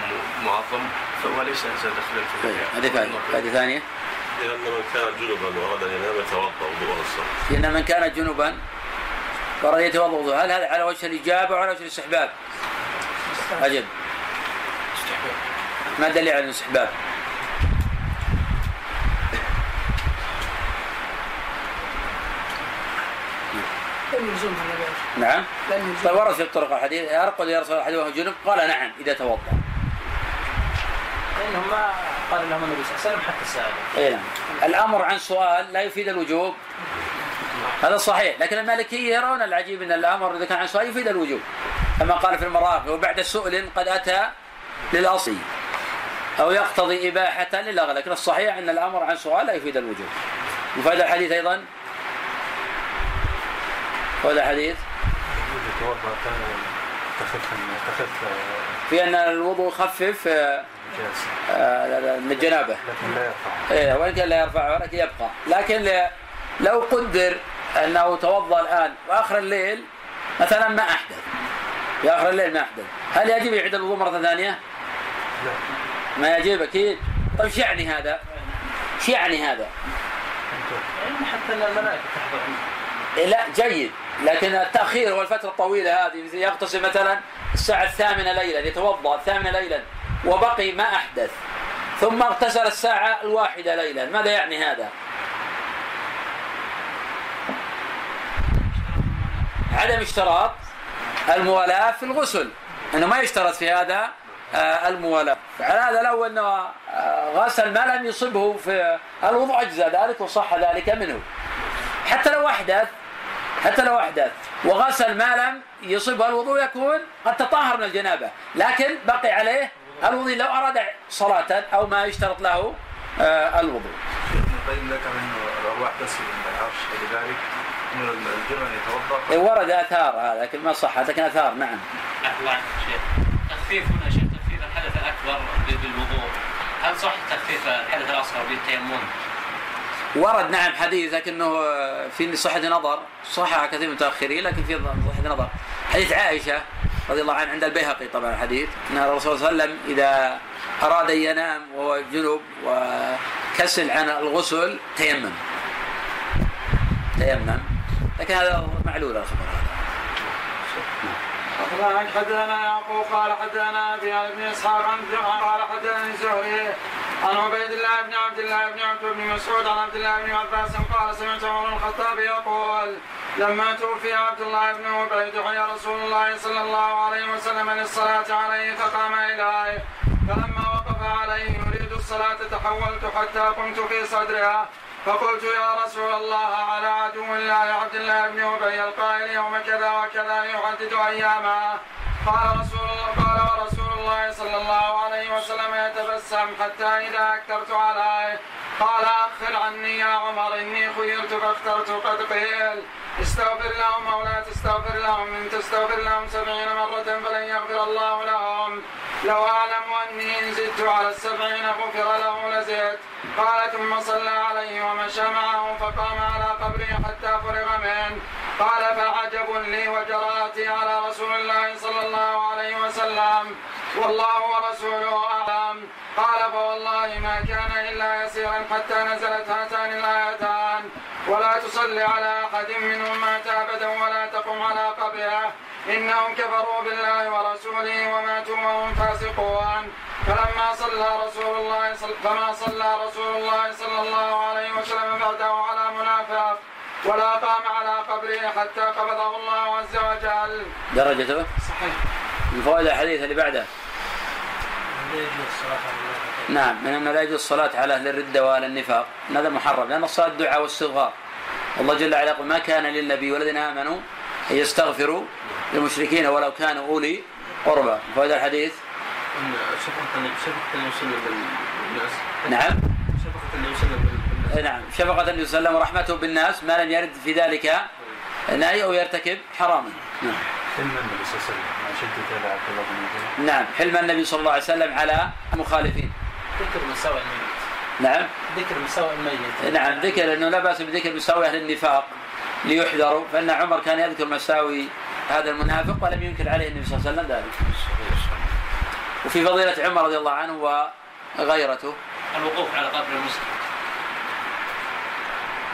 معظم فهو ليس هذا داخلا في طيب الحياة. هذه فائدة. فائدة ثانية. لأن من كان جنبا وأراد أن ينام يتوضأ وضوء الصلاة ان من كان جنبا وأراد يتوضأ وضوءه. هل هذا على وجه الإجابة وعلى وجه الاستحباب؟ اجب استحباب ما الدليل على الاستحباب؟ لم يلزمها النبي نعم. طيب ورد في الطرق الحديث ارقد يا رسول الله وهو جنب قال نعم إذا توضأ. لأنهم ما قال لهم النبي صلى الله عليه وسلم حتى السائل اي نعم. الأمر عن سؤال لا يفيد الوجوب. هذا صحيح لكن المالكية يرون العجيب إن الأمر إذا كان عن سؤال يفيد الوجوب. كما قال في المراقي وبعد سؤل قد أتى للاصل أو يقتضي إباحة للأغلى. لكن الصحيح أن الأمر عن سؤال لا يفيد الوجوب. وفائده الحديث أيضا تخف تخف في أن الوضوء يخفف آه، جالس آه، من الجنابه لكن لا يرفع إيه وإن كان لا يرفعه ولكن يبقى. لكن لو قدر أنه توضأ الآن وآخر الليل مثلا ما أحدث. في آخر الليل ما أحدث. هل يجب يعيد الوضوء مرة ثانية؟ لا ما يجب أكيد. طيب إيش يعني هذا؟ إيش يعني هذا؟ يعني حتى إن الملائكة تحضر. لا جيد. لكن التأخير والفترة الطويلة هذه يغتسل مثلا الساعة الثامنة ليلا يتوضأ الثامنة ليلا وبقي ما أحدث ثم اغتسل الساعة الواحدة ليلا. ماذا يعني هذا؟ عدم اشتراط الموالاة في الغسل. إنه ما يشترط في هذا آه، الموالاة. على هذا لو إنه آه، غسل ما لم يصبه في الوضوء أجزى ذلك وصح ذلك منه. حتى لو أحدث حتى لو أحدث. وغسل ما لم يصبه الوضوء يكون قد تطهر من الجنابة. لكن بقي عليه الوضوء لو أراد صلاة أو ما يشترط له آه، الوضوء. ابن القيم ذكر انه الارواح تسجد عند العرش ولذلك إنه الجنن يتوضأ. إيه، ورد آثار هذا لكن ما صح. لكن آثار نعم. الله عنك شيخ. تخفيف هنا شيخ تخفيف الحدث الأكبر بالوضوء. هل صح تخفيف الحدث الأصغر بالتيمم؟ ورد نعم حديث لكنه في صحة نظر صحح كثير من المتأخرين لكن في صحة نظر. حديث عائشة رضي الله عنها عند البيهقي طبعا الحديث أن الرسول صلى الله عليه وسلم إذا أراد أن ينام وهو جنب وكسل عن الغسل تيمم. تيمم. لكن هذا معلول الخبر هذا حدثنا يعقوب قال حدثنا أبي عن ابن إسحاق عن قال حدثني الزهري عن عبيد الله بن عبد الله بن عبد بن مسعود عن عبد الله بن عباس قال سمعت عمر الخطاب يقول لما توفي عبد الله بن أبي دعي رسول الله صلى الله عليه وسلم للصلاة عليه فقام إليه. فلما وقف عليه يريد الصلاة تحولت حتى قمت في صدرها. فقلت يا رسول الله على عدو الله عبد الله بن ابي القائل يوم كذا وكذا يحدد أياما. قال رسول الله قال ورسول الله صلى الله عليه وسلم يتبسم حتى إذا أكثرت عليه. قال أخر عني يا عمر إني خيرت فاخترت قد قيل. استغفر لهم أو لا تستغفر لهم إن تستغفر لهم سبعين مرة فلن يغفر الله لهم. لو أعلم أني إن زدت على السبعين غفر له لزدت. قال ثم صلى عليه ومشى معه فقام على قبره حتى فرغ منه. قال فعجب لي وجرأتي على رسول الله صلى الله عليه وسلم. والله ورسوله أعلم. قال فوالله ما كان إلا يسيرا حتى نزلت هاتان الآيتان. ولا تصلي على أحد منهم مات أبدا ولا تقم على قبره. إنهم كفروا بالله ورسوله وماتوا وهم فاسقون. فلما صلى رسول الله صل... فما صلى رسول الله صلى الله عليه وسلم بعده على منافق. ولا قام على قبره حتى قبضه الله عز وجل. درجته صحيح. من فوائد الحديث اللي بعده. نعم من انه لا يجوز الصلاة على أهل الردة واهل النفاق. هذا محرم لأن الصلاة دعاء واستغفار الله جل وعلا يقول ما كان للنبي والذين آمنوا أن يستغفروا للمشركين ولو كانوا أولي قربى. فوائد الحديث. شفقة شفقة النبي صلى الله بالناس نعم. شفقة النبي صلى الله نعم. شفقة النبي صلى الله عليه وسلم ورحمته بالناس ما لم يرد في ذلك نهي أو يرتكب حراما نعم. حلم النبي صلى الله عليه وسلم. مع شدة على عبد الله بن نعم حلم النبي صلى الله عليه وسلم على المخالفين ذكر مساوئ الميت. نعم. ذكر مساوئ الميت. نعم ذكر إنه لا بأس بذكر مساوي أهل النفاق ليحذروا فإن عمر كان يذكر مساوي هذا المنافق ولم ينكر عليه النبي صلى الله عليه وسلم ذلك. وفي فضيلة عمر رضي الله عنه وغيرته. الوقوف على قبر المسلم.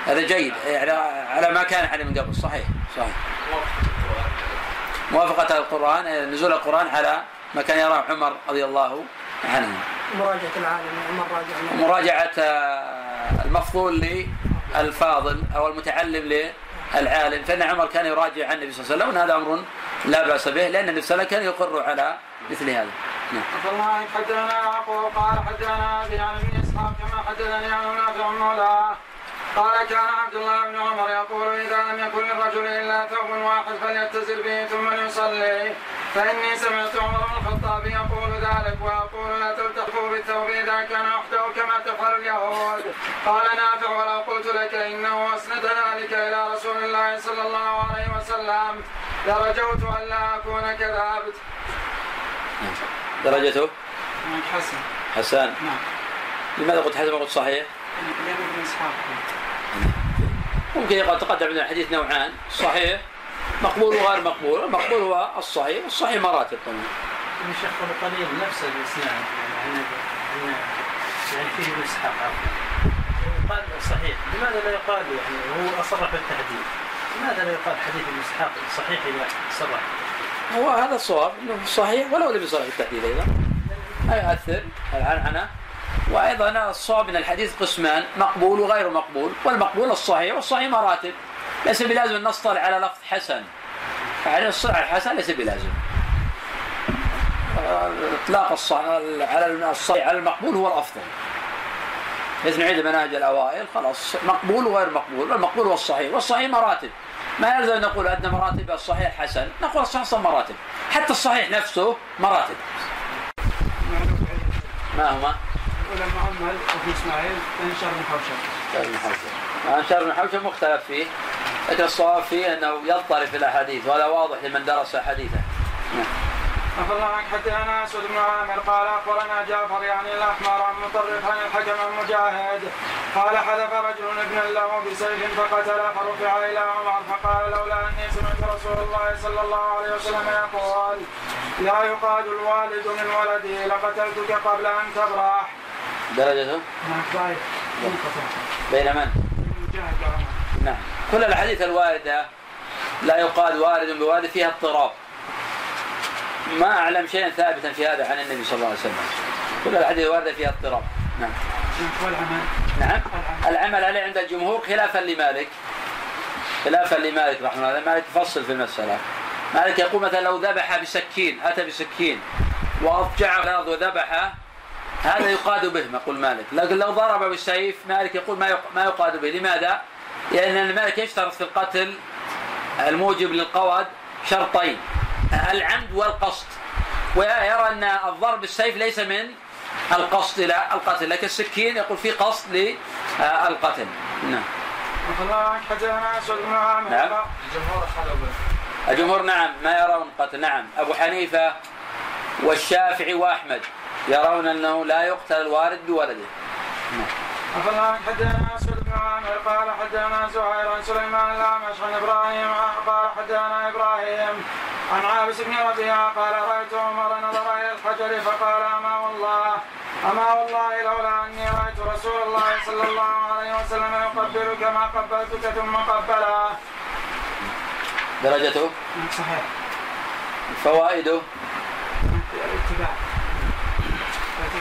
هذا جيد يعني على ما كان عليه من قبل صحيح صحيح. موافقة القرآن نزول القرآن على ما كان يراه عمر رضي الله عنه. مراجعة العالم عمر راجع. ومراجعة آه، المفضول للفاضل أو المتعلم للعالم. فإن عمر كان يراجع عن النبي صلى الله عليه وسلم وهذا أمر لا بأس به لأن النبي صلى الله عليه وسلم كان يقر على مثل هذا. نعم. الله حدثنا قال حدثنا عن ابن إسحاق كما حدثني عن نافع مولاه. قال كان عبد الله بن عمر يقول إذا لم يكن للرجل إلا ثوب واحد فليتزر به ثم ليصلي فإني سمعت عمر بن الخطاب يقول ذلك وأقول لا تلتقوا بالثوب إذا كان وحده كما تفعل اليهود. قال نافع ولو قلت لك إنه أسند ذلك إلى رسول الله صلى الله عليه وسلم. لرجوت أن لا أكون كذبت. درجته؟ حسن. حسان. نعم. لماذا قلت حسن؟ وقلت صحيح؟ لأن ابن إسحاق ممكن يقول تقدم عندنا الحديث نوعان. صحيح. مقبول وغير مقبول. المقبول هو الصحيح. والصحيح مراتب طبعا. من شيخ قليل نفس الاسناد يعني عن يعني فيه ابن اسحاق قال صحيح. لماذا لا يقال يعني هو أصرح بالتحديد؟ لماذا لا يقال حديث ابن اسحاق صحيح إذا صرح؟ هو هذا الصواب. إنه صحيح ولو لم يصرح بالتحديد أيضا. لا يؤثر. العنعنه وأيضا الصواب من الحديث قسمان مقبول وغير مقبول والمقبول الصحيح والصحيح مراتب. ليس بلازم ان نصطلح على لفظ حسن. يعني الصحيح الحسن ليس بلازم. إطلاق على الصحيح على المقبول هو الأفضل. بحيث نعيد مناهج الأوائل خلاص. مقبول وغير مقبول والمقبول هو الصحيح والصحيح مراتب. ما يلزم نقول أن مراتب الصحيح الحسن نقول الصحيح مراتب. حتى الصحيح نفسه مراتب. ما هما؟ الأولى محمد وفي إسماعيل انشر بن حوشب. شر بن حوشب. شر بن حوشب مختلف فيه. لكن الصواب فيه أنه يضطرب في الأحاديث وهذا واضح لمن درس حديثه نعم. عفى الله عنك حدثنا أسود بن عامر قال أخبرنا جعفر يعني الأحمر عن مطرف عن الحكم المجاهد قال حذف رجل ابنا له بسيف فقتله فرفع إلى عمر فقال لولا أني سمعت رسول الله صلى الله عليه وسلم يقول لا يقاد الوالد من ولده لقتلتك قبل أن تبرح. درجته؟ بين من؟ نعم. كل الأحاديث الواردة لا يقاد والد بوالد فيها اضطراب. ما أعلم شيئا ثابتا في هذا عن النبي صلى الله عليه وسلم. كل الأحاديث الواردة فيها اضطراب. نعم. والعمل نعم. العمل عليه عند الجمهور خلافا لمالك. خلافا لمالك رحمه الله. مالك يفصل في المسألة. مالك يقول مثلا لو ذبح بسكين أتى بسكين الأرض وذبحه هذا يقاد به يقول مالك. لكن لو ضرب بالسيف مالك يقول ما ما يقاد به. لماذا؟ لأن المالك يشترط في القتل الموجب للقود شرطين العمد والقصد. ويرى أن الضرب بالسيف ليس من القصد لا القتل لكن السكين يقول في قصد للقتل. نعم. نعم. الجمهور نعم ما يرون القتل نعم. أبو حنيفة والشافعي وأحمد. يرون أنه لا يقتل الوارد بولده الله حدثنا اسود بن عامر قال حدثنا زهير عن سليمان الاعمش عن إبراهيم قال حدثنا إبراهيم عن عابس بن ربيعة قال رأيت عمر نظر إلى الحجر فقال أما والله أما والله لولا أني رأيت رسول الله صلى الله عليه وسلم يقبلك ما قبلتك ثم قبله. درجته صحيح. فوائده الاتباع.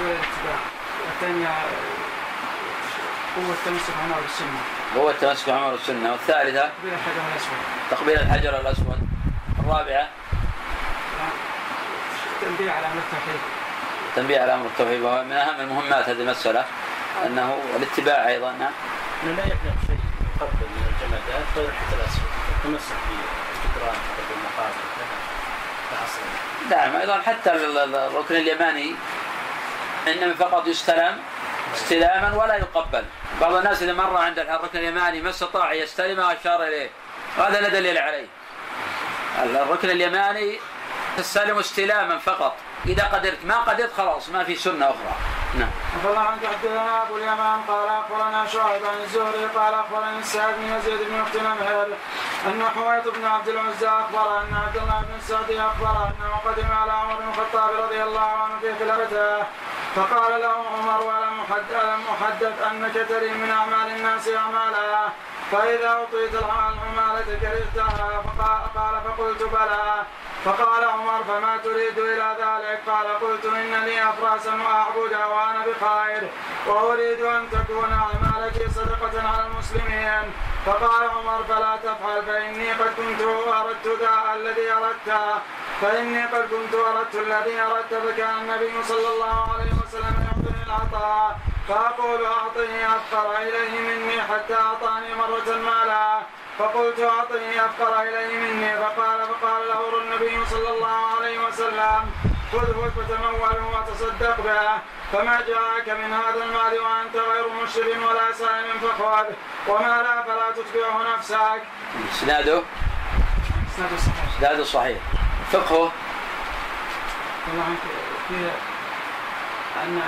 الاتباع. الثانية قوة التمسك عمر بالسنة. هو التمسك بعمر السنة والثالثة تقبيل الحجر الأسود. تقبيل الحجر الأسود الرابعة تنبيه على أمر التوحيد. تنبيه على أمر التوحيد وهو من أهم المهمات هذه المسألة أنه الاتباع أيضا نعم انه لا يبلغ شيء يقبل من الجمادات غير الحجر الأسود التمسك بالجدران بالمقابر. نعم أيضا حتى ال- ال- الركن اليماني إنما فقط يستلم استلاما ولا يقبل. بعض الناس إذا مر عند الركن اليماني ما استطاع يستلمه أشار إليه. وهذا لا دليل عليه. الركن اليماني تستلم استلاما فقط. إذا قدرت. ما قدرت خلاص ما في سنة أخرى. نعم. الله عنك حدثنا ابو اليمان قال أخبرنا شعيب عن الزهري قال أخبرني السعد بن يزيد بن أخت نمهر أن حويط بن عبد العزى أخبر أن عبد الله بن السعد أخبر أنه قدم على عمر بن الخطاب رضي الله عنه في خلافته. فقال له عمر ولم أحد- ألم احدث انك تري من أعمال الناس أعمالا. فإذا أعطيت العماله كرهتها فقال قال فقلت بلى. فقال عمر فما تريد إلى ذلك؟ قال قلت ان لي افراسا واعبدها وأنا بخير وأريد أن تكون اعمالك صدقة على المسلمين. فقال عمر فلا تفعل فإني قد كنت أردت ذا الذي اردته فإني قد كنت أردت الذي أردت فكان النبي صلى الله عليه وسلم يعطيني العطاء فأقول أعطني افقر إليه مني حتى أعطاني مرة مالا. فقلت أعطني افقر إليه مني فقال فقال له النبي صلى الله عليه وسلم خذه فتموله وتصدق به فما جاءك من هذا المال وأنت غير مشرف ولا سائم فخذ وما لا فلا تتبعه نفسك. إسناده اسناد صحيح. إسناده صحيح فقهه والله في أن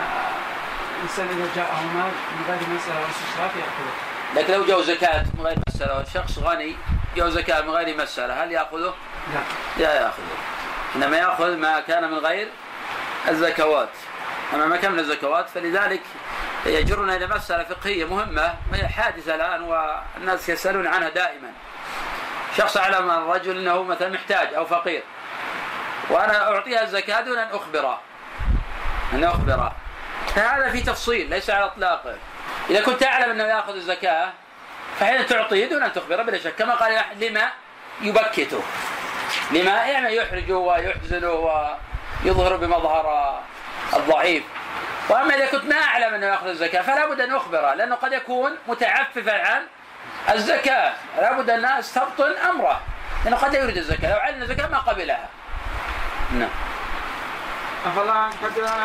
الإنسان إذا جاءه مال من غير مسألة واستشراف يأخذه. لكن لو جو زكاة من غير مسألة والشخص غني جو زكاة من غير مسألة هل يأخذه؟ لا. لا يأخذه. إنما يأخذ ما كان من غير الزكوات. أما ما كان من الزكوات فلذلك يجرنا إلى مسألة فقهية مهمة وهي حادثة الآن والناس يسألون عنها دائما. شخص أعلم الرجل أنه مثلا محتاج أو فقير وأنا أعطيها الزكاة دون أن أخبره. أن أخبره. فهذا في تفصيل ليس على إطلاقه. إذا كنت أعلم أنه يأخذ الزكاة فحين تعطيه دون أن تخبره بلا شك. كما قال أحد لما يبكته. لما يعني يحرجه ويحزنه ويظهر بمظهر الضعيف. وأما إذا كنت ما أعلم أنه يأخذ الزكاة فلا بد أن اخبره لأنه قد يكون متعففا عن الزكاة. لا بد أن استبطن أمره لأنه قد لا يريد الزكاة. لو علم الزكاة ما قبلها. نعم.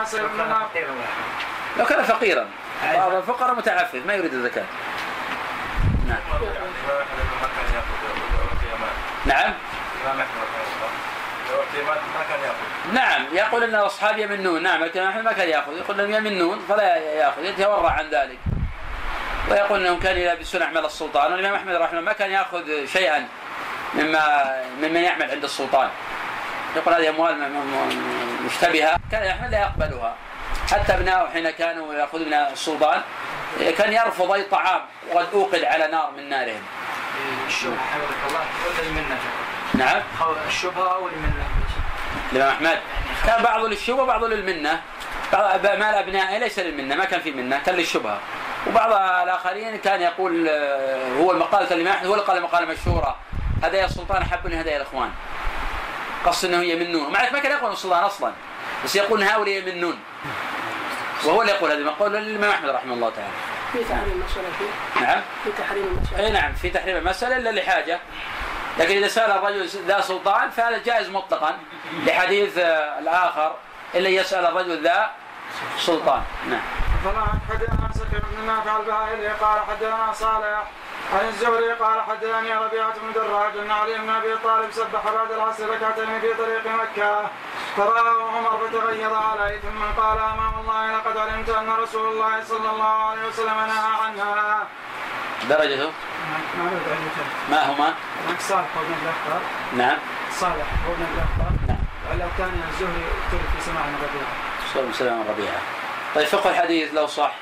سير بن نافع. لو كان فقيرا. بعض الفقراء متعفف ما يريد الزكاة. نعم. نعم؟ نعم يقول إن الاصحاب يمنون. نعم لكن أحمد ما كان يأخذ. يقول انهم يمنون فلا يأخذ. يتورع عن ذلك. ويقول إنهم كانوا يلبسون اعمال السلطان. والإمام أحمد رحمه الله ما كان يأخذ شيئا مما ممن يعمل عند السلطان. يقول هذه أموال مشتبهة. كان أحمد لا يقبلها. حتى ابنائه حين كانوا ياخذون من السلطان كان يرفض أي طعام وقد أوقد على نار من نارهم. الشبهة حفظك الله ولا المنه نعم. الشبهة أو المنة؟ الامام أحمد. كان بعضه للشبهة وبعضه للمنة. بعض مال ابنائه ليس للمنة ما كان في منة كان للشبهة. وبعض الآخرين كان يقول آه، هو المقالة الامام احمد هو اللي قال مقاله مشهورة. هدايا السلطان احب من هدايا الإخوان. قصد إنه يمنون. مع ما كان يقول السلطان أصلا. بس يقول هؤلاء يمنون. وهو اللي يقول هذه المقوله للإمام أحمد رحمه الله تعالى. في تحريم مسألة فيه؟ نعم. في تحريم المسألة. اي نعم في تحريم المسألة إلا لحاجة. لكن إذا سأل الرجل ذا سلطان فهذا جائز مطلقا لحديث آه، الآخر إلا يسأل الرجل ذا سلطان. نعم. قال حدثنا سكن بن نافع الباهلي قال حدثنا صالح عن الزهري قال حدثني ربيعة بن دراج أن علي بن أبي طالب سبح بعد العصر ركعتين في طريق مكة. فرآه عمر فتغيظ عليه ثم قال اما والله لقد علمت أن رسول الله صلى الله عليه وسلم نهى عنها. درجته؟ ما ما هما؟ صالح وابن الاخطر نعم. صالح وابن الاخطر نعم. وعلى الثاني الزهري اختلف في سماع الربيعة. صلى الله عليه وسلم ربيعه طيب فقه الحديث لو صح.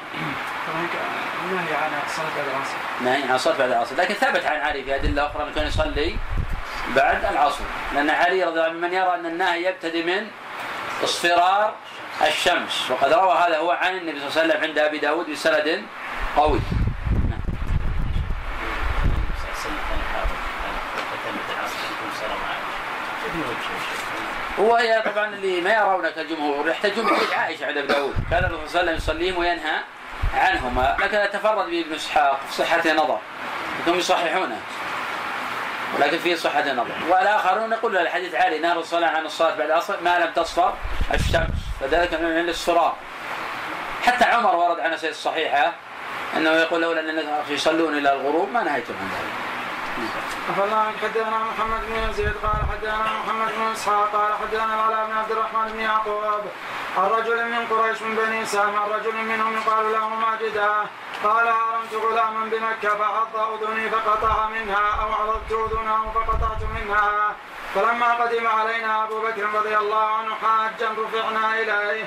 فهناك نهي عن صلاة بعد العصر. نهي عن الصلاة بعد العصر لكن ثبت عن علي في أدلة أخرى أنه كان يصلي بعد العصر لأن علي رضي الله عنه من يرى أن النهي يبتدي من اصفرار الشمس وقد روى هذا هو عن النبي صلى الله عليه وسلم عند أبي داود بسند قوي. وهي طبعا اللي ما يرون كالجمهور يحتجون بحديث عائشة عند أبي داود كان الرسول صلى الله عليه وسلم يصليهم وينهى عنهما. لكن تفرد به ابن إسحاق في صحة نظر. انهم يصححونه. ولكن فيه صحة نظر. والآخرون يقول الحديث عالي. نهى الصلاة عن الصلاة بعد العصر. ما لم تصفر الشمس. فذلك من الاصفرار حتى عمر ورد عن سيد الصحيحة أنه يقول لولا أن الناس يصلون إلى الغروب ما نهيتم عن ذلك. أخبرنا حدثنا محمد بن يزيد قال حدثنا محمد بن إسحاق قال حدثنا العلاء بن عبد الرحمن بن يعقوب. عن رجل من قريش من بني سام عن رجل منهم يقال له ماجدا قال هرمت غلاما بمكة فحط أذني فقطع منها أو عضدت أذنه فقطعت منها. فلما قدم علينا أبو بكر رضي الله عنه حاجا رفعنا إليه.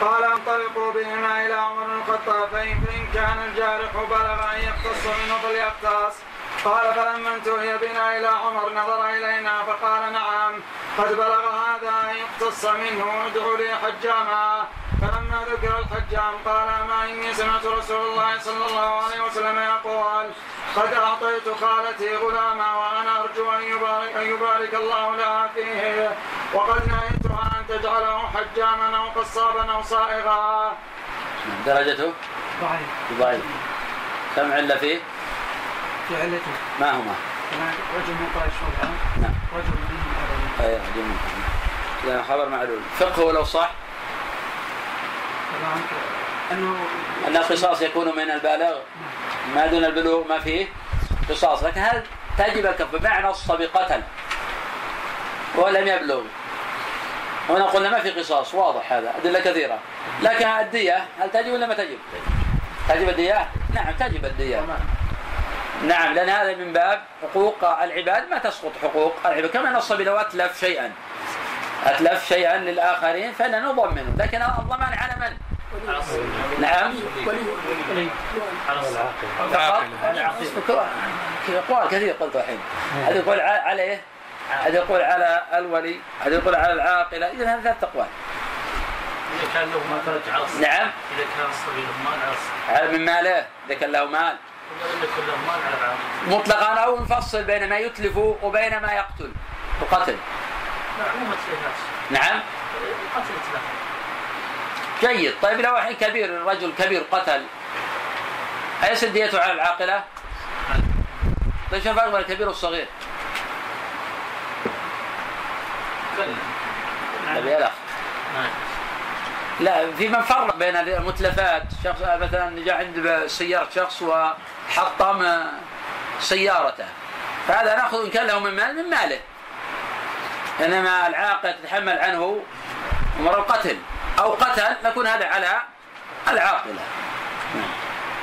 قال انطلقوا بهما إلى عمر الخطاب فإن كان الجارح بلغ أن يقتص منه فليقتص قال فلما انتهي بنا إلى عمر نظر إلينا فقال نعم قد بلغ هذا أن يقتص منه ادعوا لي حجاما فلما ذكر الحجام قال اما إني سمعت رسول الله صلى الله عليه وسلم يقول قد أعطيت خالتي غلاما وأنا أرجو أن يبارك, أن يبارك الله لها فيه وقد نهيتها أن تجعله حجاما أو قصابا أو صائغا. درجته؟ ضعيف. ضعيف. كم عله فيه؟ ما هما؟ رجل من قريش نعم. رجل من من لأن خبر معلول. فقهه لو صح؟ أنه أن القصاص يكون من البالغ ما دون البلوغ ما فيه قصاص. لكن هل تجب الكف بمعنى الصبي قتل ولم يبلغ. هنا قلنا ما في قصاص. واضح هذا. أدلة كثيرة. لكن الدية هل تجب ولا ما تجب؟ تجب الدية؟ نعم تجب الدية. نعم لأن هذا من باب حقوق العباد. ما تسقط حقوق العباد؟ كما الصبي لو أتلف شيئا. أتلف شيئا للآخرين فإننا نضمنه لكن الضمان على من؟ نعم. فقط؟ أقوال كثير قلت الحين. هذا يقول عليه هذا يقول على الولي هذا يقول على العاقلة. إذا هذا ثلاث أقوال. إذا كان له مال فرج عرص. نعم. إذا كان الصبي له مال على من ماله؟ إذا كان له مال. مطلقا أو نفصل بين ما يتلف وبين ما يقتل. متلفات نعم. جيد. طيب لو الحين كبير. رجل كبير قتل. أيس ديته على العاقلة؟ طيب شو الفرق بين الكبير والصغير؟ طيب يا الأخ لا في من فرق بين المتلفات. شخص مثلا جاء عند سيارة شخص وحطم سيارته. فهذا نأخذ إن كان له من مال من ماله. إنما العاقل تتحمل عنه أمر القتل. أو قتل نكون هذا على العاقلة.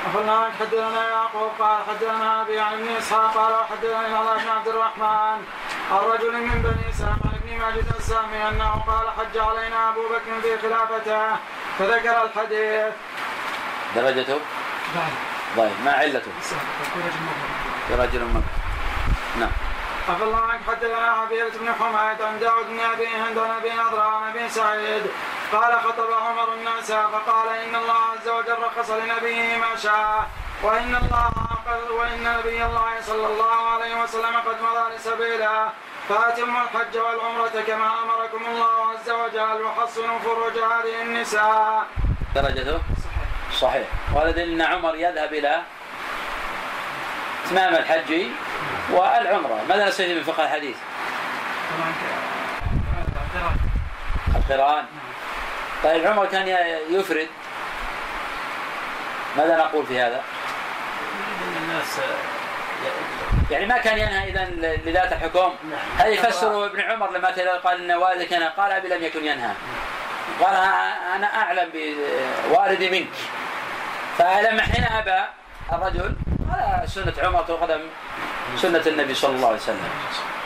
أخبرنا حدثنا يعقوب قال حدثنا أبي عن ابن إسحاق قال حدثني الله بن عبد الرحمن عن رجل من بني سام ابن ماجد السامي أنه قال حج علينا أبو بكر في خلافته. فذكر الحديث. درجته؟ ضعيف ضعيف ما علته؟ رجل مبهم نعم. عفى الله عنك حدثنا عبيدة بن حميد عن داود بن أبي هند عن أبي نضرة عن أبي سعيد. قال خطب عمر الناس فقال إن الله عز وجل رخص لنبيه ما شاء. وإن الله وإن نبي الله صلى الله عليه وسلم قد مضى لسبيله. فاتموا الحج والعمرة كما أمركم الله عز وجل وحصنوا فروج هذه النساء. درجته؟ صحيح. صحيح، وهذا دليل ان عمر يذهب إلى إتمام الحج والعمرة ماذا نستفيد من فقه الحديث؟ القرآن طيب عمر كان يفرد ماذا نقول في هذا؟ الناس يعني ما كان ينهى اذا لذات الحكم. هذا يفسر ابن عمر لما قال إن والدك أنا قال أبي لم يكن ينهى. قال أنا أعلم بوالدي منك. فلما حين أبى الرجل هذا سنة عمر تؤخذ سنة النبي صلى الله عليه وسلم.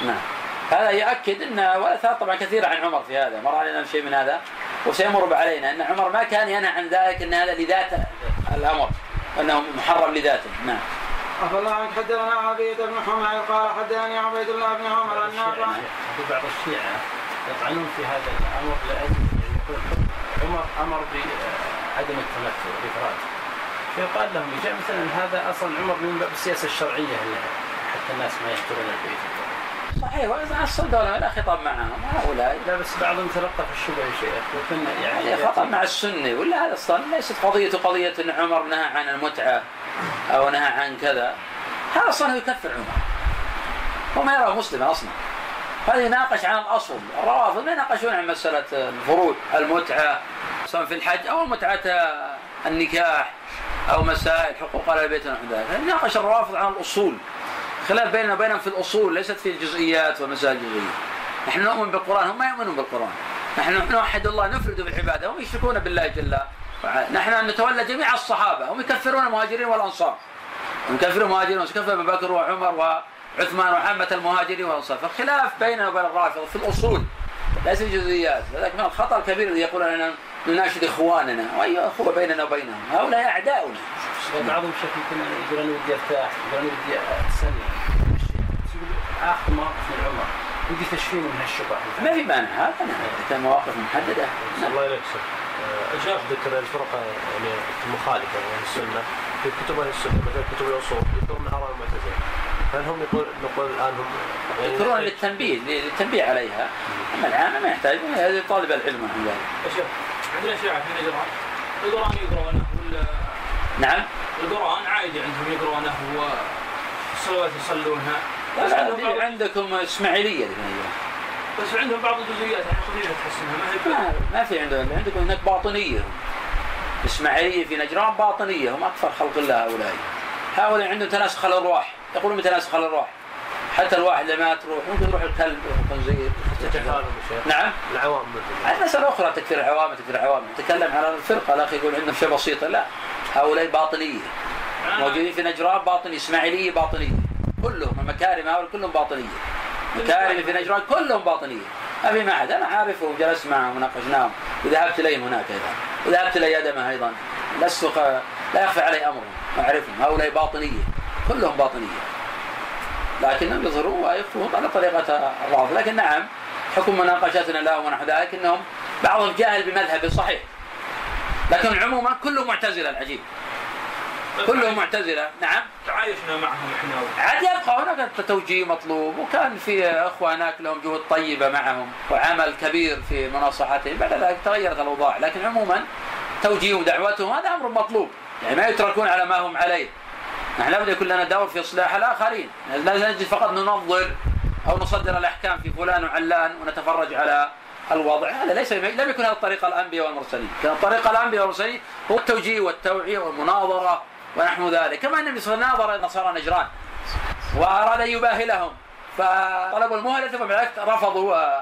نعم. هذا يؤكد إن والاثار طبعا كثيرة عن عمر في هذا. مر علينا شيء من هذا. وسيمر علينا إن عمر ما كان ينهى عن ذلك إن هذا لذات الأمر. إنه محرم لذاته. نعم. عفى الله عنك حدثنا عبيد بن حميد قال حدثني عبيد الله بن عمر النافع في بعض الشيعة يطعنون في هذا الأمر لأجل يقول عمر أمر بعدم التمثل والإفراد. فيقال لهم يجي مثلا هذا أصلا عمر من باب السياسة الشرعية حتى الناس ما يحضرون البيت. صحيح وإذا الصدوله لا خطاب معهم هؤلاء لا بس بعضهم تلقى في الشبه يا شيخ يعني خطاب مع السني ولا هذا أصلا ليست قضية قضية إن عمر نهى عن المتعة أو نهى عن كذا. هذا أصلا هو يكفر عمر. هو ما يراه مسلما أصلا. هذا يناقش عن الاصل الروافض ما يناقشون عن مسألة الفروض المتعة سواء في الحج أو متعة النكاح أو مسائل حقوق أهل البيت ونحو ذلك. يناقش الروافض عن الأصول. خلاف بيننا وبينهم في الأصول ليست في الجزئيات والمسائل الجزئيه نحن نؤمن بالقرآن هم ما يؤمنون بالقرآن. نحن نوحد الله نفرد بالعباده هم يشركون بالله جل وعلا. نحن نتولى جميع الصحابة هم يكفرون المهاجرين والأنصار. هم يكفرون المهاجرين ويكفر ابو بكر وعمر وعثمان وعامة المهاجرين والأنصار. فالخلاف بيننا وبين الرافضه في الأصول ليس في الجزئيات. لذلك من الخطأ الكبير الذي يقول أننا نناشد إخواننا. وأي أخوة بيننا وبينهم؟ هؤلاء أعداؤنا. بعضهم شكل يقول أنا ودي أرتاح يقول أنا ودي اتسلى اخذ مواقف من عمر ودي تشفيه من هالشبه. ما في مانع هذا مواقف محددة. الله يليك جاء ذكر الفرقة يعني المخالفة يعني السنة. في كتب أهل السنة مثلا كتب الاصول يذكرون اراء المعتزله هل هم يقول نقول الآن هم يعني يذكرون للتنبيه للتنبيه عليها. أما العامه ما يحتاج هذا طالب العلم عن ذلك. شوف عندنا شيعه في نجران القرآن يقرونه ولا نعم. القرآن عادي عندهم يقرونه والصلوات يصلونها. بس عندكم عندكم إسماعيلية بس عندهم بعض الجزئيات يعني تحسنها ما هي ما في عندهم عندكم هناك باطنية. إسماعيلية في نجران باطنية هم أكثر خلق الله هؤلاء. هؤلاء عندهم تناسخ الأرواح يقولون بتناسخ الأرواح. حتى الواحد لما تروح ممكن يروح الكلب والخنزير نعم؟ العوام هذه مسألة أخرى تكفير العوام تكفير العوام. نتكلم على الفرقة الأخ يقول عندهم شيء بسيطة لا. هؤلاء باطنية. موجودين في نجران باطنية إسماعيلية باطنية. كلهم مكارم هؤلاء كلهم باطنية. مكارم في نجران كلهم باطنية. ما في ما أحد أنا عارفه وجلست معهم وناقشناهم. وذهبت إليهم هناك أيضا. وذهبت إلى يدمه أيضا. لست خ... لا يخفى علي أمرهم أعرفهم. هؤلاء باطنية. كلهم باطنية. لكنهم يظهرون ويخفون على طريقة الرافض لكن نعم حكم مناقشتنا لهم ونحو ذلك إنهم بعضهم جاهل بمذهب صحيح. لكن عموما كله معتزلة العجيب. كله معتزلة. نعم. تعايشنا معهم إحنا. عاد يبقى هناك توجيه مطلوب وكان في إخوة هناك لهم جهود طيبة معهم وعمل كبير في مناصحتهم بعد ذلك تغيرت الأوضاع. لكن عموما توجيه ودعوتهم هذا أمر مطلوب. يعني ما يتركون على ما هم عليه. نحن لابد يكون لنا دور في إصلاح الآخرين. لا نجد فقط ننظر أو نصدر الأحكام في فلان وعلان ونتفرج على الوضع. هذا ليس لم يكن هذا طريق الأنبياء والمرسلين. كان طريق الأنبياء والمرسلين هو التوجيه والتوعية والمناظرة ونحو ذلك. كما النبي صلى الله عليه وسلم ناظر نصارى نجران. وأراد أن يباهلهم. فطلبوا المهله ثم بالعكس رفضوا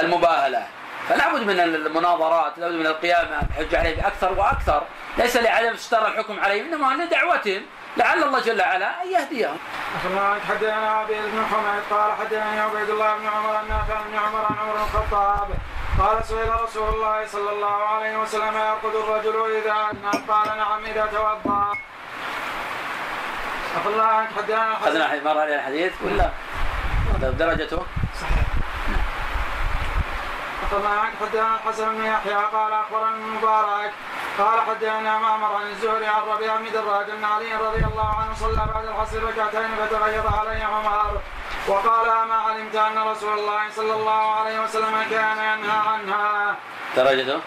المباهلة. فلا بد من المناظرات لا بد من القيام بحجه عليه باكثر وأكثر. ليس لعدم استر الحكم عليهم إنما لدعوتهم لعل الله جل وعلا أن يهديهم. حدثنا عبيد بن حميد قال حدثني عبيد الله بن عمر النافع بن عمر عن عمر بن الخطاب قال سئل رسول الله صلى الله عليه وسلم يرقد الرجل نام قال نعم إذا توضأ. عفى الله عنك حدثنا أخذنا مر عليه الحديث ولا درجته؟ صحيح. عفى الله عنك حدثنا الحسن بن يحيى قال أخبرنا المبارك قال حدثنا معمر عن الزهري عن ربيع بن دراج أن علي رضي الله عنه صلى بعد العصر ركعتين فتغير عليه عمر وقال أما علمت أن رسول الله صلى الله عليه وسلم كان ينهى عنها. درجته؟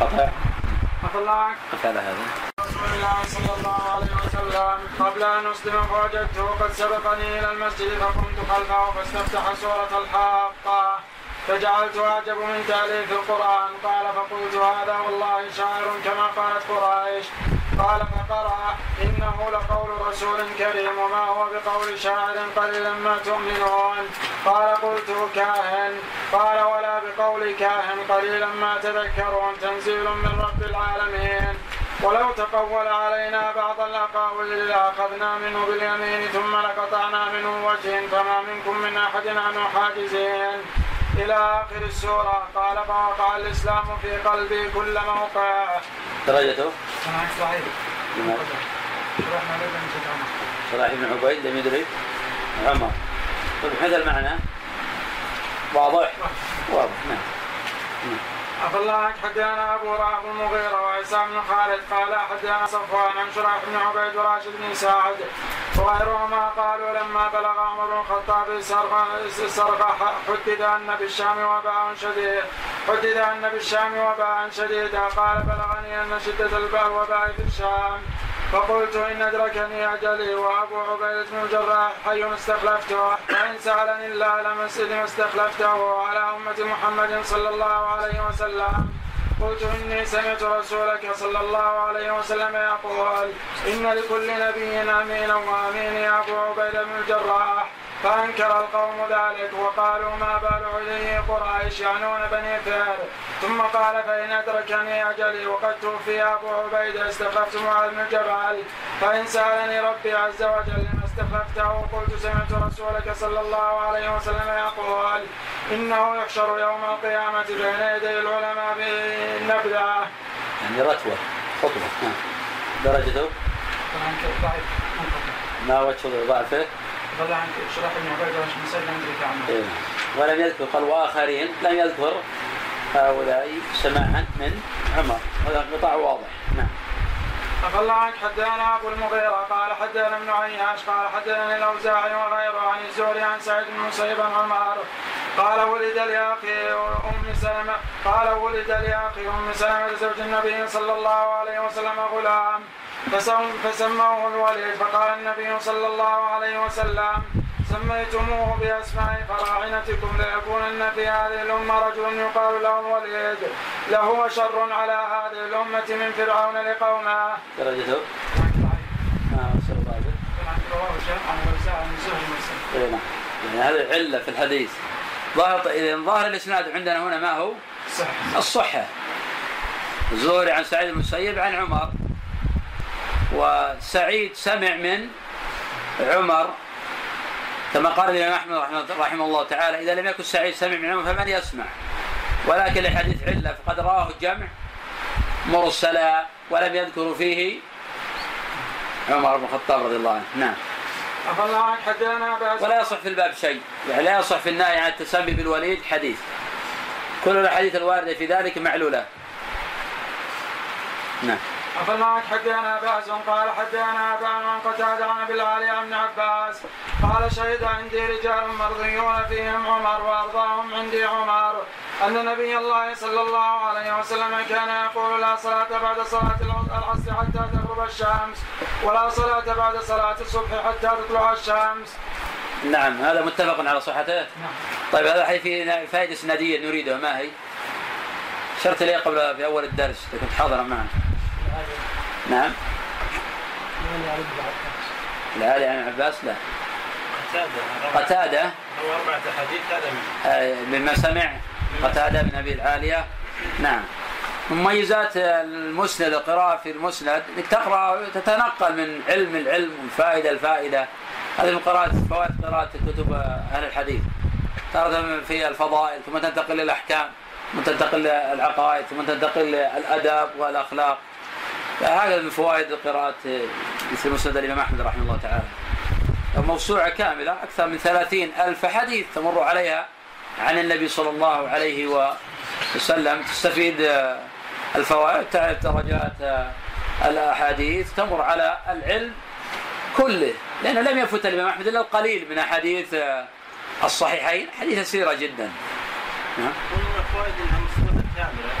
قطع عفى الله عنك. هذا. رسول الله صلى الله عليه وسلم قبل ان اسلم فوجدته قد سبقني إلى المسجد فقمت خلفه فاستفتح سوره الحاقه فجعلت أعجب من تأليف القرآن قال فقلت هذا والله شاعر كما قالت قريش قال فقرأ إنه لقول رسول كريم وما هو بقول شاعر قليلا ما تؤمنون قال قلت كاهن قال ولا بقول كاهن قليلا ما تذكرون تنزيل من رب العالمين ولو تقول علينا بعض الأقاويل لأخذنا منه باليمين ثم لقطعنا منه وجه فما منكم من أحد عنه حاجزين. إلى آخر السورة. قال فوقع الإسلام في قلبي كل موقع. درجته؟ صحيح. صلاح بن عبيد لم يدري. عمر. طيب هذا المعنى. واضح؟ واضح. نعم. عفى الله عنك حدثنا أبو رافع المغيره وعيسى بن خالد قال حدثنا صفوان عن شريح بن عبيد وراشد بن سعد وغيرهما قالوا لما بلغ عمر بن الخطاب سرق حدد أن بالشام وباء شديد حدد أن بالشام وباء شديدا. قال بلغني أن شدة الوباء في الشام. فقلت إن أدركني أجلي وأبو عبيده بن الجراح حي استخلفته فإن سألني الله لما استخلفته على أمة محمد صلى الله عليه وسلم. قلت إني سمعت رسولك صلى الله عليه وسلم يقول إن لكل نبي أمينا يا أبو عبيدة بن الجراح. فأنكر القوم ذلك وقالوا ما بال عليه قريش يعنون بني فهر. ثم قال فإن أدركني أجلي وقد توفي أبو عبيدة استخلفت معاذ بن جبل. فإن سألني ربي عز وجل لما استخلفته قلت سمعت رسولك صلى الله عليه وسلم يقول إنه يحشر يوم القيامة بين يدي العلماء بالنبذة يعني رتوة خطوة درجته؟ ما وجه ضعفه؟ شرح عبيد بن إيه. ولم يذكر قال وآخرين لم يذكر هؤلاء سماعا من عمر. هذا انقطاع واضح. نعم. الله عنك حدثنا أبو المغيرة قال حدثنا ابن عياش قال حدثني الأوزاعي وغيره عن الزهري عن سعيد بن مسيب عن عمر. قال ولد لأخي أم سلمة قال ولد لأخي أم سلمة زوج النبي صلى الله عليه وسلم غلام. فسموه الوليد فقال النبي صلى الله عليه وسلم سميتموه بأسماء فراعنتكم ليكونن في هذه الأمة رجل يقال له الوليد له شر على هذه الأمة من فرعون لقومه. درجته؟ نعم نعم. يعني هذه علة في الحديث. ظاهر إذا ظاهر الإسناد عندنا هنا ما هو؟ الصحة. الزهري عن سعيد المسيب عن عمر. وسعيد سمع من عمر كما قال الامام احمد رحمه الله تعالى إذا لم يكن سعيد سمع من عمر فمن يسمع؟ ولكن الحديث علة فقد رواه الجمع مرسلا ولم يذكروا فيه عمر بن الخطاب رضي الله عنه. نعم. ولا يصح في الباب شيء. يعني لا يصح في النهي عن التسمي بالوليد حديث. كل الأحاديث الواردة في ذلك معلولة. نعم. عنك حدثنا باس قال حدثنا ابان عن قتاده عن ابي العالي عن عباس قال شهد عندي رجال مرضيون فيهم عمر وأرضاهم عندي عمر أن نبي الله صلى الله عليه وسلم كان يقول لا صلاة بعد صلاة العصر حتى تغرب الشمس ولا صلاة بعد صلاة الصبح حتى تطلع الشمس. نعم هذا متفق على صحته. نعم. طيب هذا في فائدة اسناديه نريدها ما هي؟ شرت لي قبل في أول الدرس كنت حاضرا معنا. نعم. العالي عن عباس. لا قتادة قتادة. هو أربعة أحاديث هذا مما سمع. قتادة من أبي العالية. نعم. مميزات المسند القراءة في المسند إنك تقرأ تتنقل من علم العلم والفائدة الفائدة هذه من قراءة فوائد قراءة كتب أهل الحديث. تارة في الفضائل ثم تنتقل للأحكام ثم تنتقل للعقائد ثم تنتقل للأدب والأخلاق. هذا من فوائد قراءة مثل مسند الإمام أحمد رحمه الله تعالى. موسوعة كاملة أكثر من ثلاثين ألف حديث تمر عليها عن النبي صلى الله عليه وسلم. تستفيد الفوائد تعرف درجات الأحاديث تمر على العلم كله. لأنه لم يفت الإمام أحمد إلا القليل من أحاديث الصحيحين. حديث يسيرة جدا. نعم. فوائد كاملة.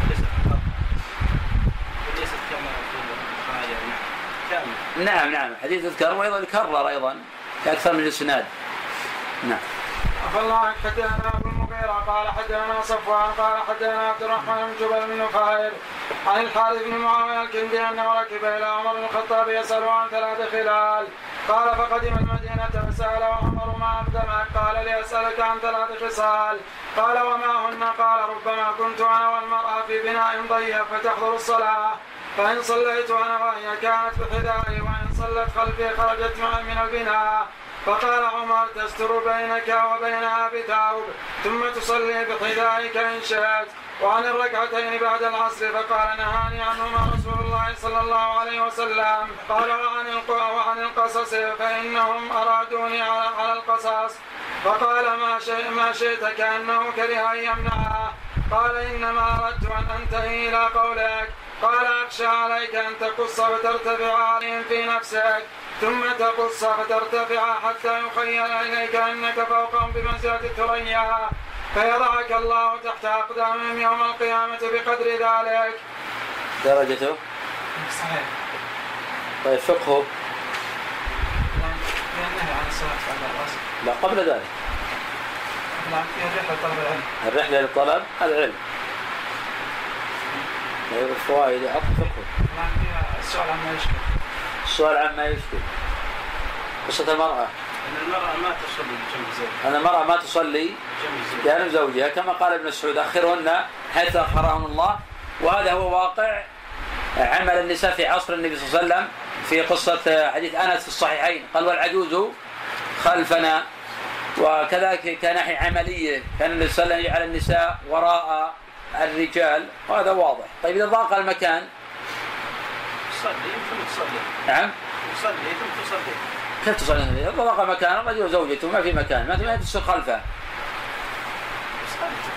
نعم نعم. الحديث يذكر وأيضا يكرر أيضا في أكثر من الإسناد. نعم. عفى الله عنك حدثنا أبو المغيرة قال حدثنا صفوان قال حدثنا عبد الرحمن بن جبل بن نفير عن الحارث بن معاوية الكندي أنه ركب إلى عمر بن الخطاب يسأل عن ثلاث خلال. قال فقدم المدينة فسأله عمر ما أقدمك قال لأسألك عن ثلاث خصال. قال وما هن؟ قال ربما كنت أنا والمرأة في بناء ضيق فتحضر الصلاة. فإن صليت أنا وهي كانت بحذائي وإن صلت خلفي خرجت معي من البناء فقال عمر تستر بينك وبينها بثوب ثم تصلي بحذائك إن شئت. وعن الركعتين بعد العصر فقال نهاني عنهما رسول الله صلى الله عليه وسلم. قال وعن وعن القصص فإنهم أرادوني على, على القصص. فقال ما شئت ما شئت كأنه كره أن يمنعه قال إنما أردت أن أنتهي إلى قولك. قال أخشى عليك أن تقص وترتفع عليهم في نفسك ثم تقص فترتفع حتى يخيل إليك أنك فوقهم بمنزلة الثريا فيضعك الله تحت أقدامهم يوم القيامة بقدر ذلك. درجته؟ صحيح. طيب فقهه؟ لا قبل ذلك. الرحلة طلب العلم الرحلة للطلب هذا علم طيب الفوائد فيها السؤال عما يشكل. السؤال عما يشكل. قصة المرأة؟ أن المرأة ما تصلي بجنب زوجها. أن المرأة ما تصلي جنب زوجها. جانب زوجها. كما قال ابن مسعود أخرهن حيث أخرهن الله. وهذا هو واقع عمل النساء في عصر النبي صلى الله عليه وسلم في قصة حديث أنس في الصحيحين. قال والعجوز خلفنا. وكذلك كناحية عملية كان النبي صلى الله عليه وسلم يجعل النساء وراء الرجال. وهذا واضح. طيب إذا ضاق المكان. تصلي ثم تصلي. نعم. تصلي ثم تصلي. كيف تصلي؟ إذا ضاق مكان الرجل وزوجته ما في مكان. ما ما تصير خلفه.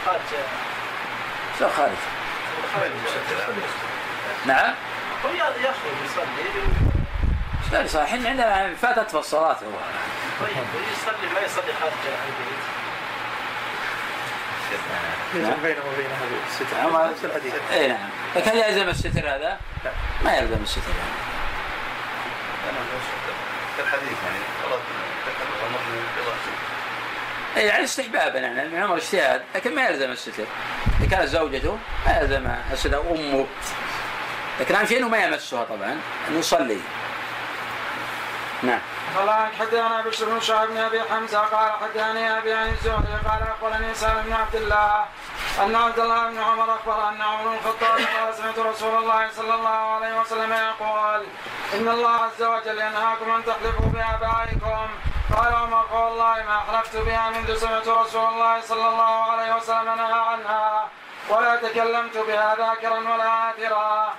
خارج. تصير خارج؟ خارج. نعم. هو يخرج يصلي. لا صحيح إحنا عندنا فاتت في الصلاة. هو طيب يصلي ما يصلي خارج البيت. نعم. بينه وبينها الستر. نفس الحديث. اي نعم. لكن هل يلزم الستر هذا؟ ما يلزم الستر الحديث يعني. اي يعني استحبابا يعني ابن عمر اجتهاد لكن ما يلزم الستر. إذا كانت زوجته ما يلزم الستر أمه. لكن أهم شيء إنه ما يمسها طبعا. إنه يصلي. نعم. قال حدثنا بشر بن شعيب بن أبي حمزة قال حدثني أبي عن الزهري قال أخبرني سالم بن عبد الله أن عبد الله بن عمر أخبر أن عمر بن الخطاب قال سمعت رسول الله صلى الله عليه وسلم يقول إن الله عز وجل ينهاكم أن تحلفوا بآبائكم. قال عمر فوالله ما حلفت بها منذ سمعت رسول الله صلى الله عليه وسلم نهى عنها ولا تكلمت بها ذاكرا ولا آثرا.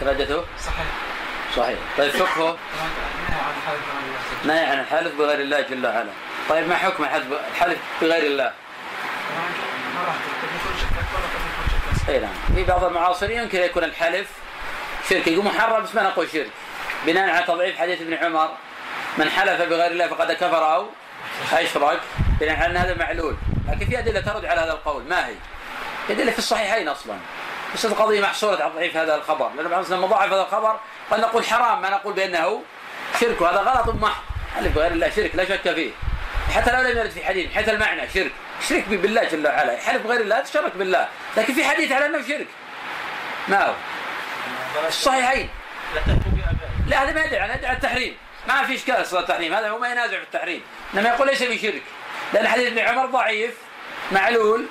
درجته صحيح صحيح. طيب فقهه عن الحلف عن نهي الحلف بغير الله جل وعلا. طيب ما حكم الحلف بغير الله؟ إي نعم. في بعض المعاصرين يمكن يكون الحلف شرك. يقول محرم بس ما نقول شرك. بناء على تضعيف حديث ابن عمر من حلف بغير الله فقد كفر أو أشرك. بناء على أن هذا معلول. لكن في أدلة ترد على هذا القول. ما هي؟ أدلة في الصحيحين أصلا. بس القضية محصورة على تضعيف هذا الخبر. لأن بعض لما ضعف هذا الخبر قد نقول حرام ما نقول بأنه شرك وهذا غلط محض حلف بغير الله شرك لا شك فيه. حتى لو لم يرد في حديث حتى المعنى شرك. شرك بالله جل وعلا. حلف بغير الله تشرك بالله. لكن في حديث على أنه شرك. ما هو؟ الصحيحين لا هذا ما يدعي على يدعي التحريم. ما في إشكال أصلا التحريم. هذا هو ما ينازع في التحريم. إنما يقول ليس بشرك. لأن حديث ابن عمر ضعيف معلول.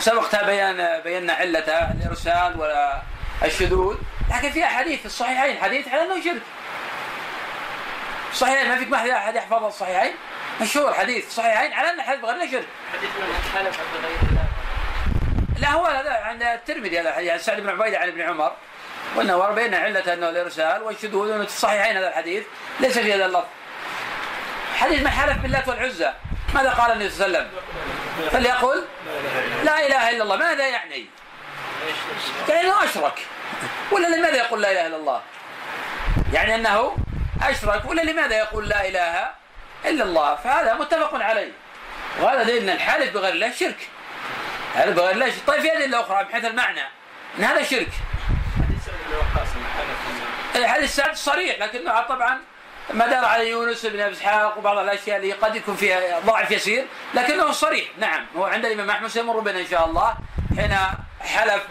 سبقتها بيان بينا علته الارسال ولا الشذوذ لكن في احاديث في الصحيحين حديث على إنه شرك. الصحيحين ما فيك ما احد يحفظ الصحيحين؟ مشهور حديث الصحيحين على ان حديث بغير شرك. حديث من حلف الله. لا هو هذا عند الترمذي هذا الحديث عن سعد بن عبيدة عن ابن عمر وإنه وربينا علة أنه الإرسال والشذوذ في الصحيحين هذا الحديث ليس في هذا اللفظ. حديث من حلف باللات والعزى. ماذا قال النبي صلى الله عليه وسلم؟ فليقل لا إله إلا الله. ماذا يعني؟ يعني أشرك. ولا لماذا يقول لا إله إلا الله؟ يعني أنه أشرك ولا لماذا يقول لا إله إلا الله؟ فهذا متفق عليه. وهذا دليل أن الحلف بغير الله شرك. هذا بغير الله شرك. طيب في أدلة أخرى من حيث المعنى إن هذا شرك. الحديث سعد صريح لكنه طبعا ما دار على يونس بن أبي إسحاق وبعض الأشياء اللي قد يكون فيها ضعف يسير لكنه صريح نعم هو عند الإمام أحمد سيمر بنا إن شاء الله حين حلف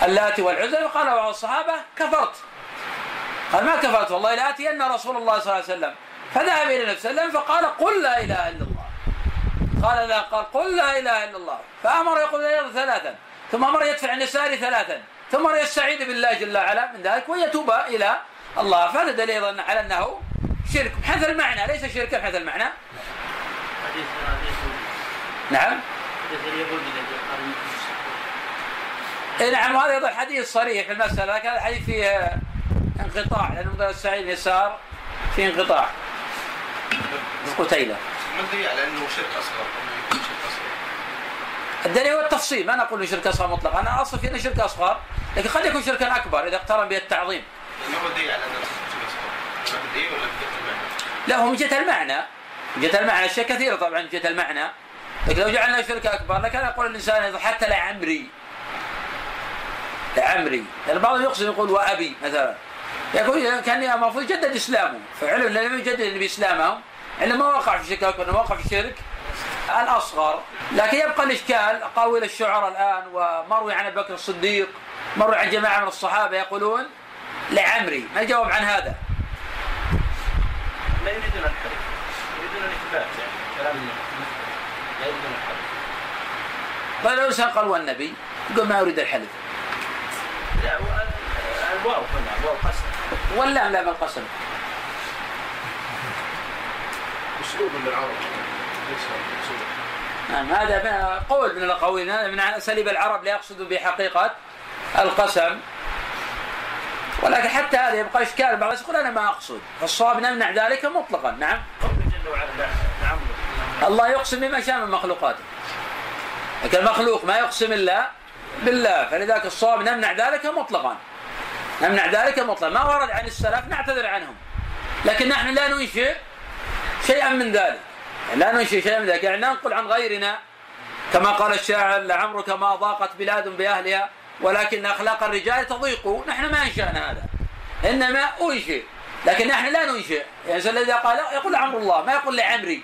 باللات والعزى وقال بعض الصحابة كفرت. قال ما كفرت والله لآتين رسول الله صلى الله عليه وسلم. فذهب إلى النبي صلى الله عليه وسلم فقال قل لا إله إلا الله. قال لا قال قل لا إله إلا الله. فأمر يقول لا ثلاثا. ثم أمر يدفع عن يساره ثلاثا. ثم أمر يستعيذ بالله جل وعلا من ذلك ويتوب إلى الله. فهذا دليل أيضا على أنه شرك. بحيث المعنى ليس شركا بحيث المعنى. حديث نعم حديث اليهود الذي قال اي نعم وهذا أيضا حديث صريح في المسألة لكن هذا الحديث فيه انقطاع لأن مثلا السعيد يسار في انقطاع. قتيلة. ما الدليل على انه شرك أصغر؟ الدليل هو التفصيل ما نقول شرك أصغر مطلقا أنا اصل فيه إنه شرك أصغر لكن قد يكون شركا أكبر إذا اقترن به التعظيم. ما هو الدليل على انه شرك أصغر؟ ولا؟ لا هو من جهة المعنى. من جهة المعنى أشياء كثيرة طبعا من جهة المعنى. لكن لو جعلنا شرك أكبر لكان يقول الإنسان حتى لعمري لعمري. يعني بعضهم يقصد يقول وأبي مثلا. يقول كان المفروض يجدد إسلامه. فعلم انه لم يجدد النبي اسلامهم انه ما وقع في شرك انه وقع في الشرك الأصغر. لكن يبقى الإشكال. اقاويل الشعراء الآن ومروي عن أبي بكر الصديق مروي عن جماعة من الصحابة يقولون لعمري. ما الجواب عن هذا؟ لا يريدون الحلف يريدون الإثبات يعني كلام لا يريدون الحلف طيب لو قال والنبي يقول ما أريد الحلف. الواو هنا الواو قسم. واللام لام القسم أسلوب من العرب. ليس أسلوب. نعم هذا من- قول من الاقاويل هذا من أساليب العرب لا يقصدوا بحقيقة القسم. ولكن حتى هذا يبقى إشكال بعض الناس يقول أنا ما أقصد فالصواب نمنع ذلك مطلقا. نعم. لا لعمرك الله يقسم بما شاء من مخلوقاته. لكن المخلوق ما يقسم إلا بالله فلذلك الصواب نمنع ذلك مطلقا. نمنع ذلك مطلقا. ما ورد عن السلف نعتذر عنهم. لكن نحن لا ننشئ شيئا من ذلك. لا ننشئ شيئا من ذلك. يعني ننقل عن غيرنا كما قال الشاعر لعمرك ما ضاقت بلاد بأهلها ولكن أخلاق الرجال تضيق. نحن ما أنشأنا هذا. إنما أنشئ لكن نحن لا ننشئ يعني الذي قال يقول لعمر الله ما يقول لعمري.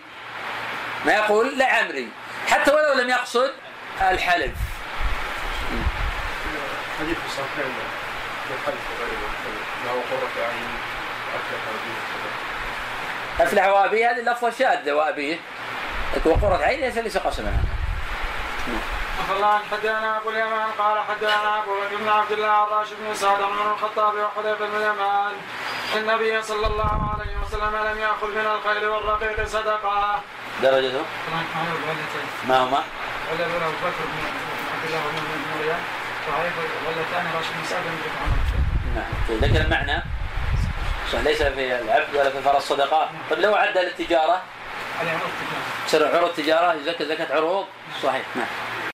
ما يقول لعمري. حتى ولو لم يقصد الحلف. حديث الصحيحين أفلح وأبيه هذه اللفظة شاذة وأبيه وقرة عين ليس ليس قسما الله عن حدثنا أبو اليمان قال حدثنا أبو بكر بن عبد الله عن راشد بن سعد عمر الخطاب وحذيفه بن اليمان. النبي صلى الله عليه وسلم لم يأخذ من الخيل والرقيق صدقة. درجته؟ ما هما؟ أبو بكر بن عبد الله بن مريم راشد نعم. ذكر المعنى ليس في العبد ولا في فرس صدقة. طيب لو عدى للتجارة؟ تصير عروض تجارة يزكى زكاة عروض؟ صحيح نعم.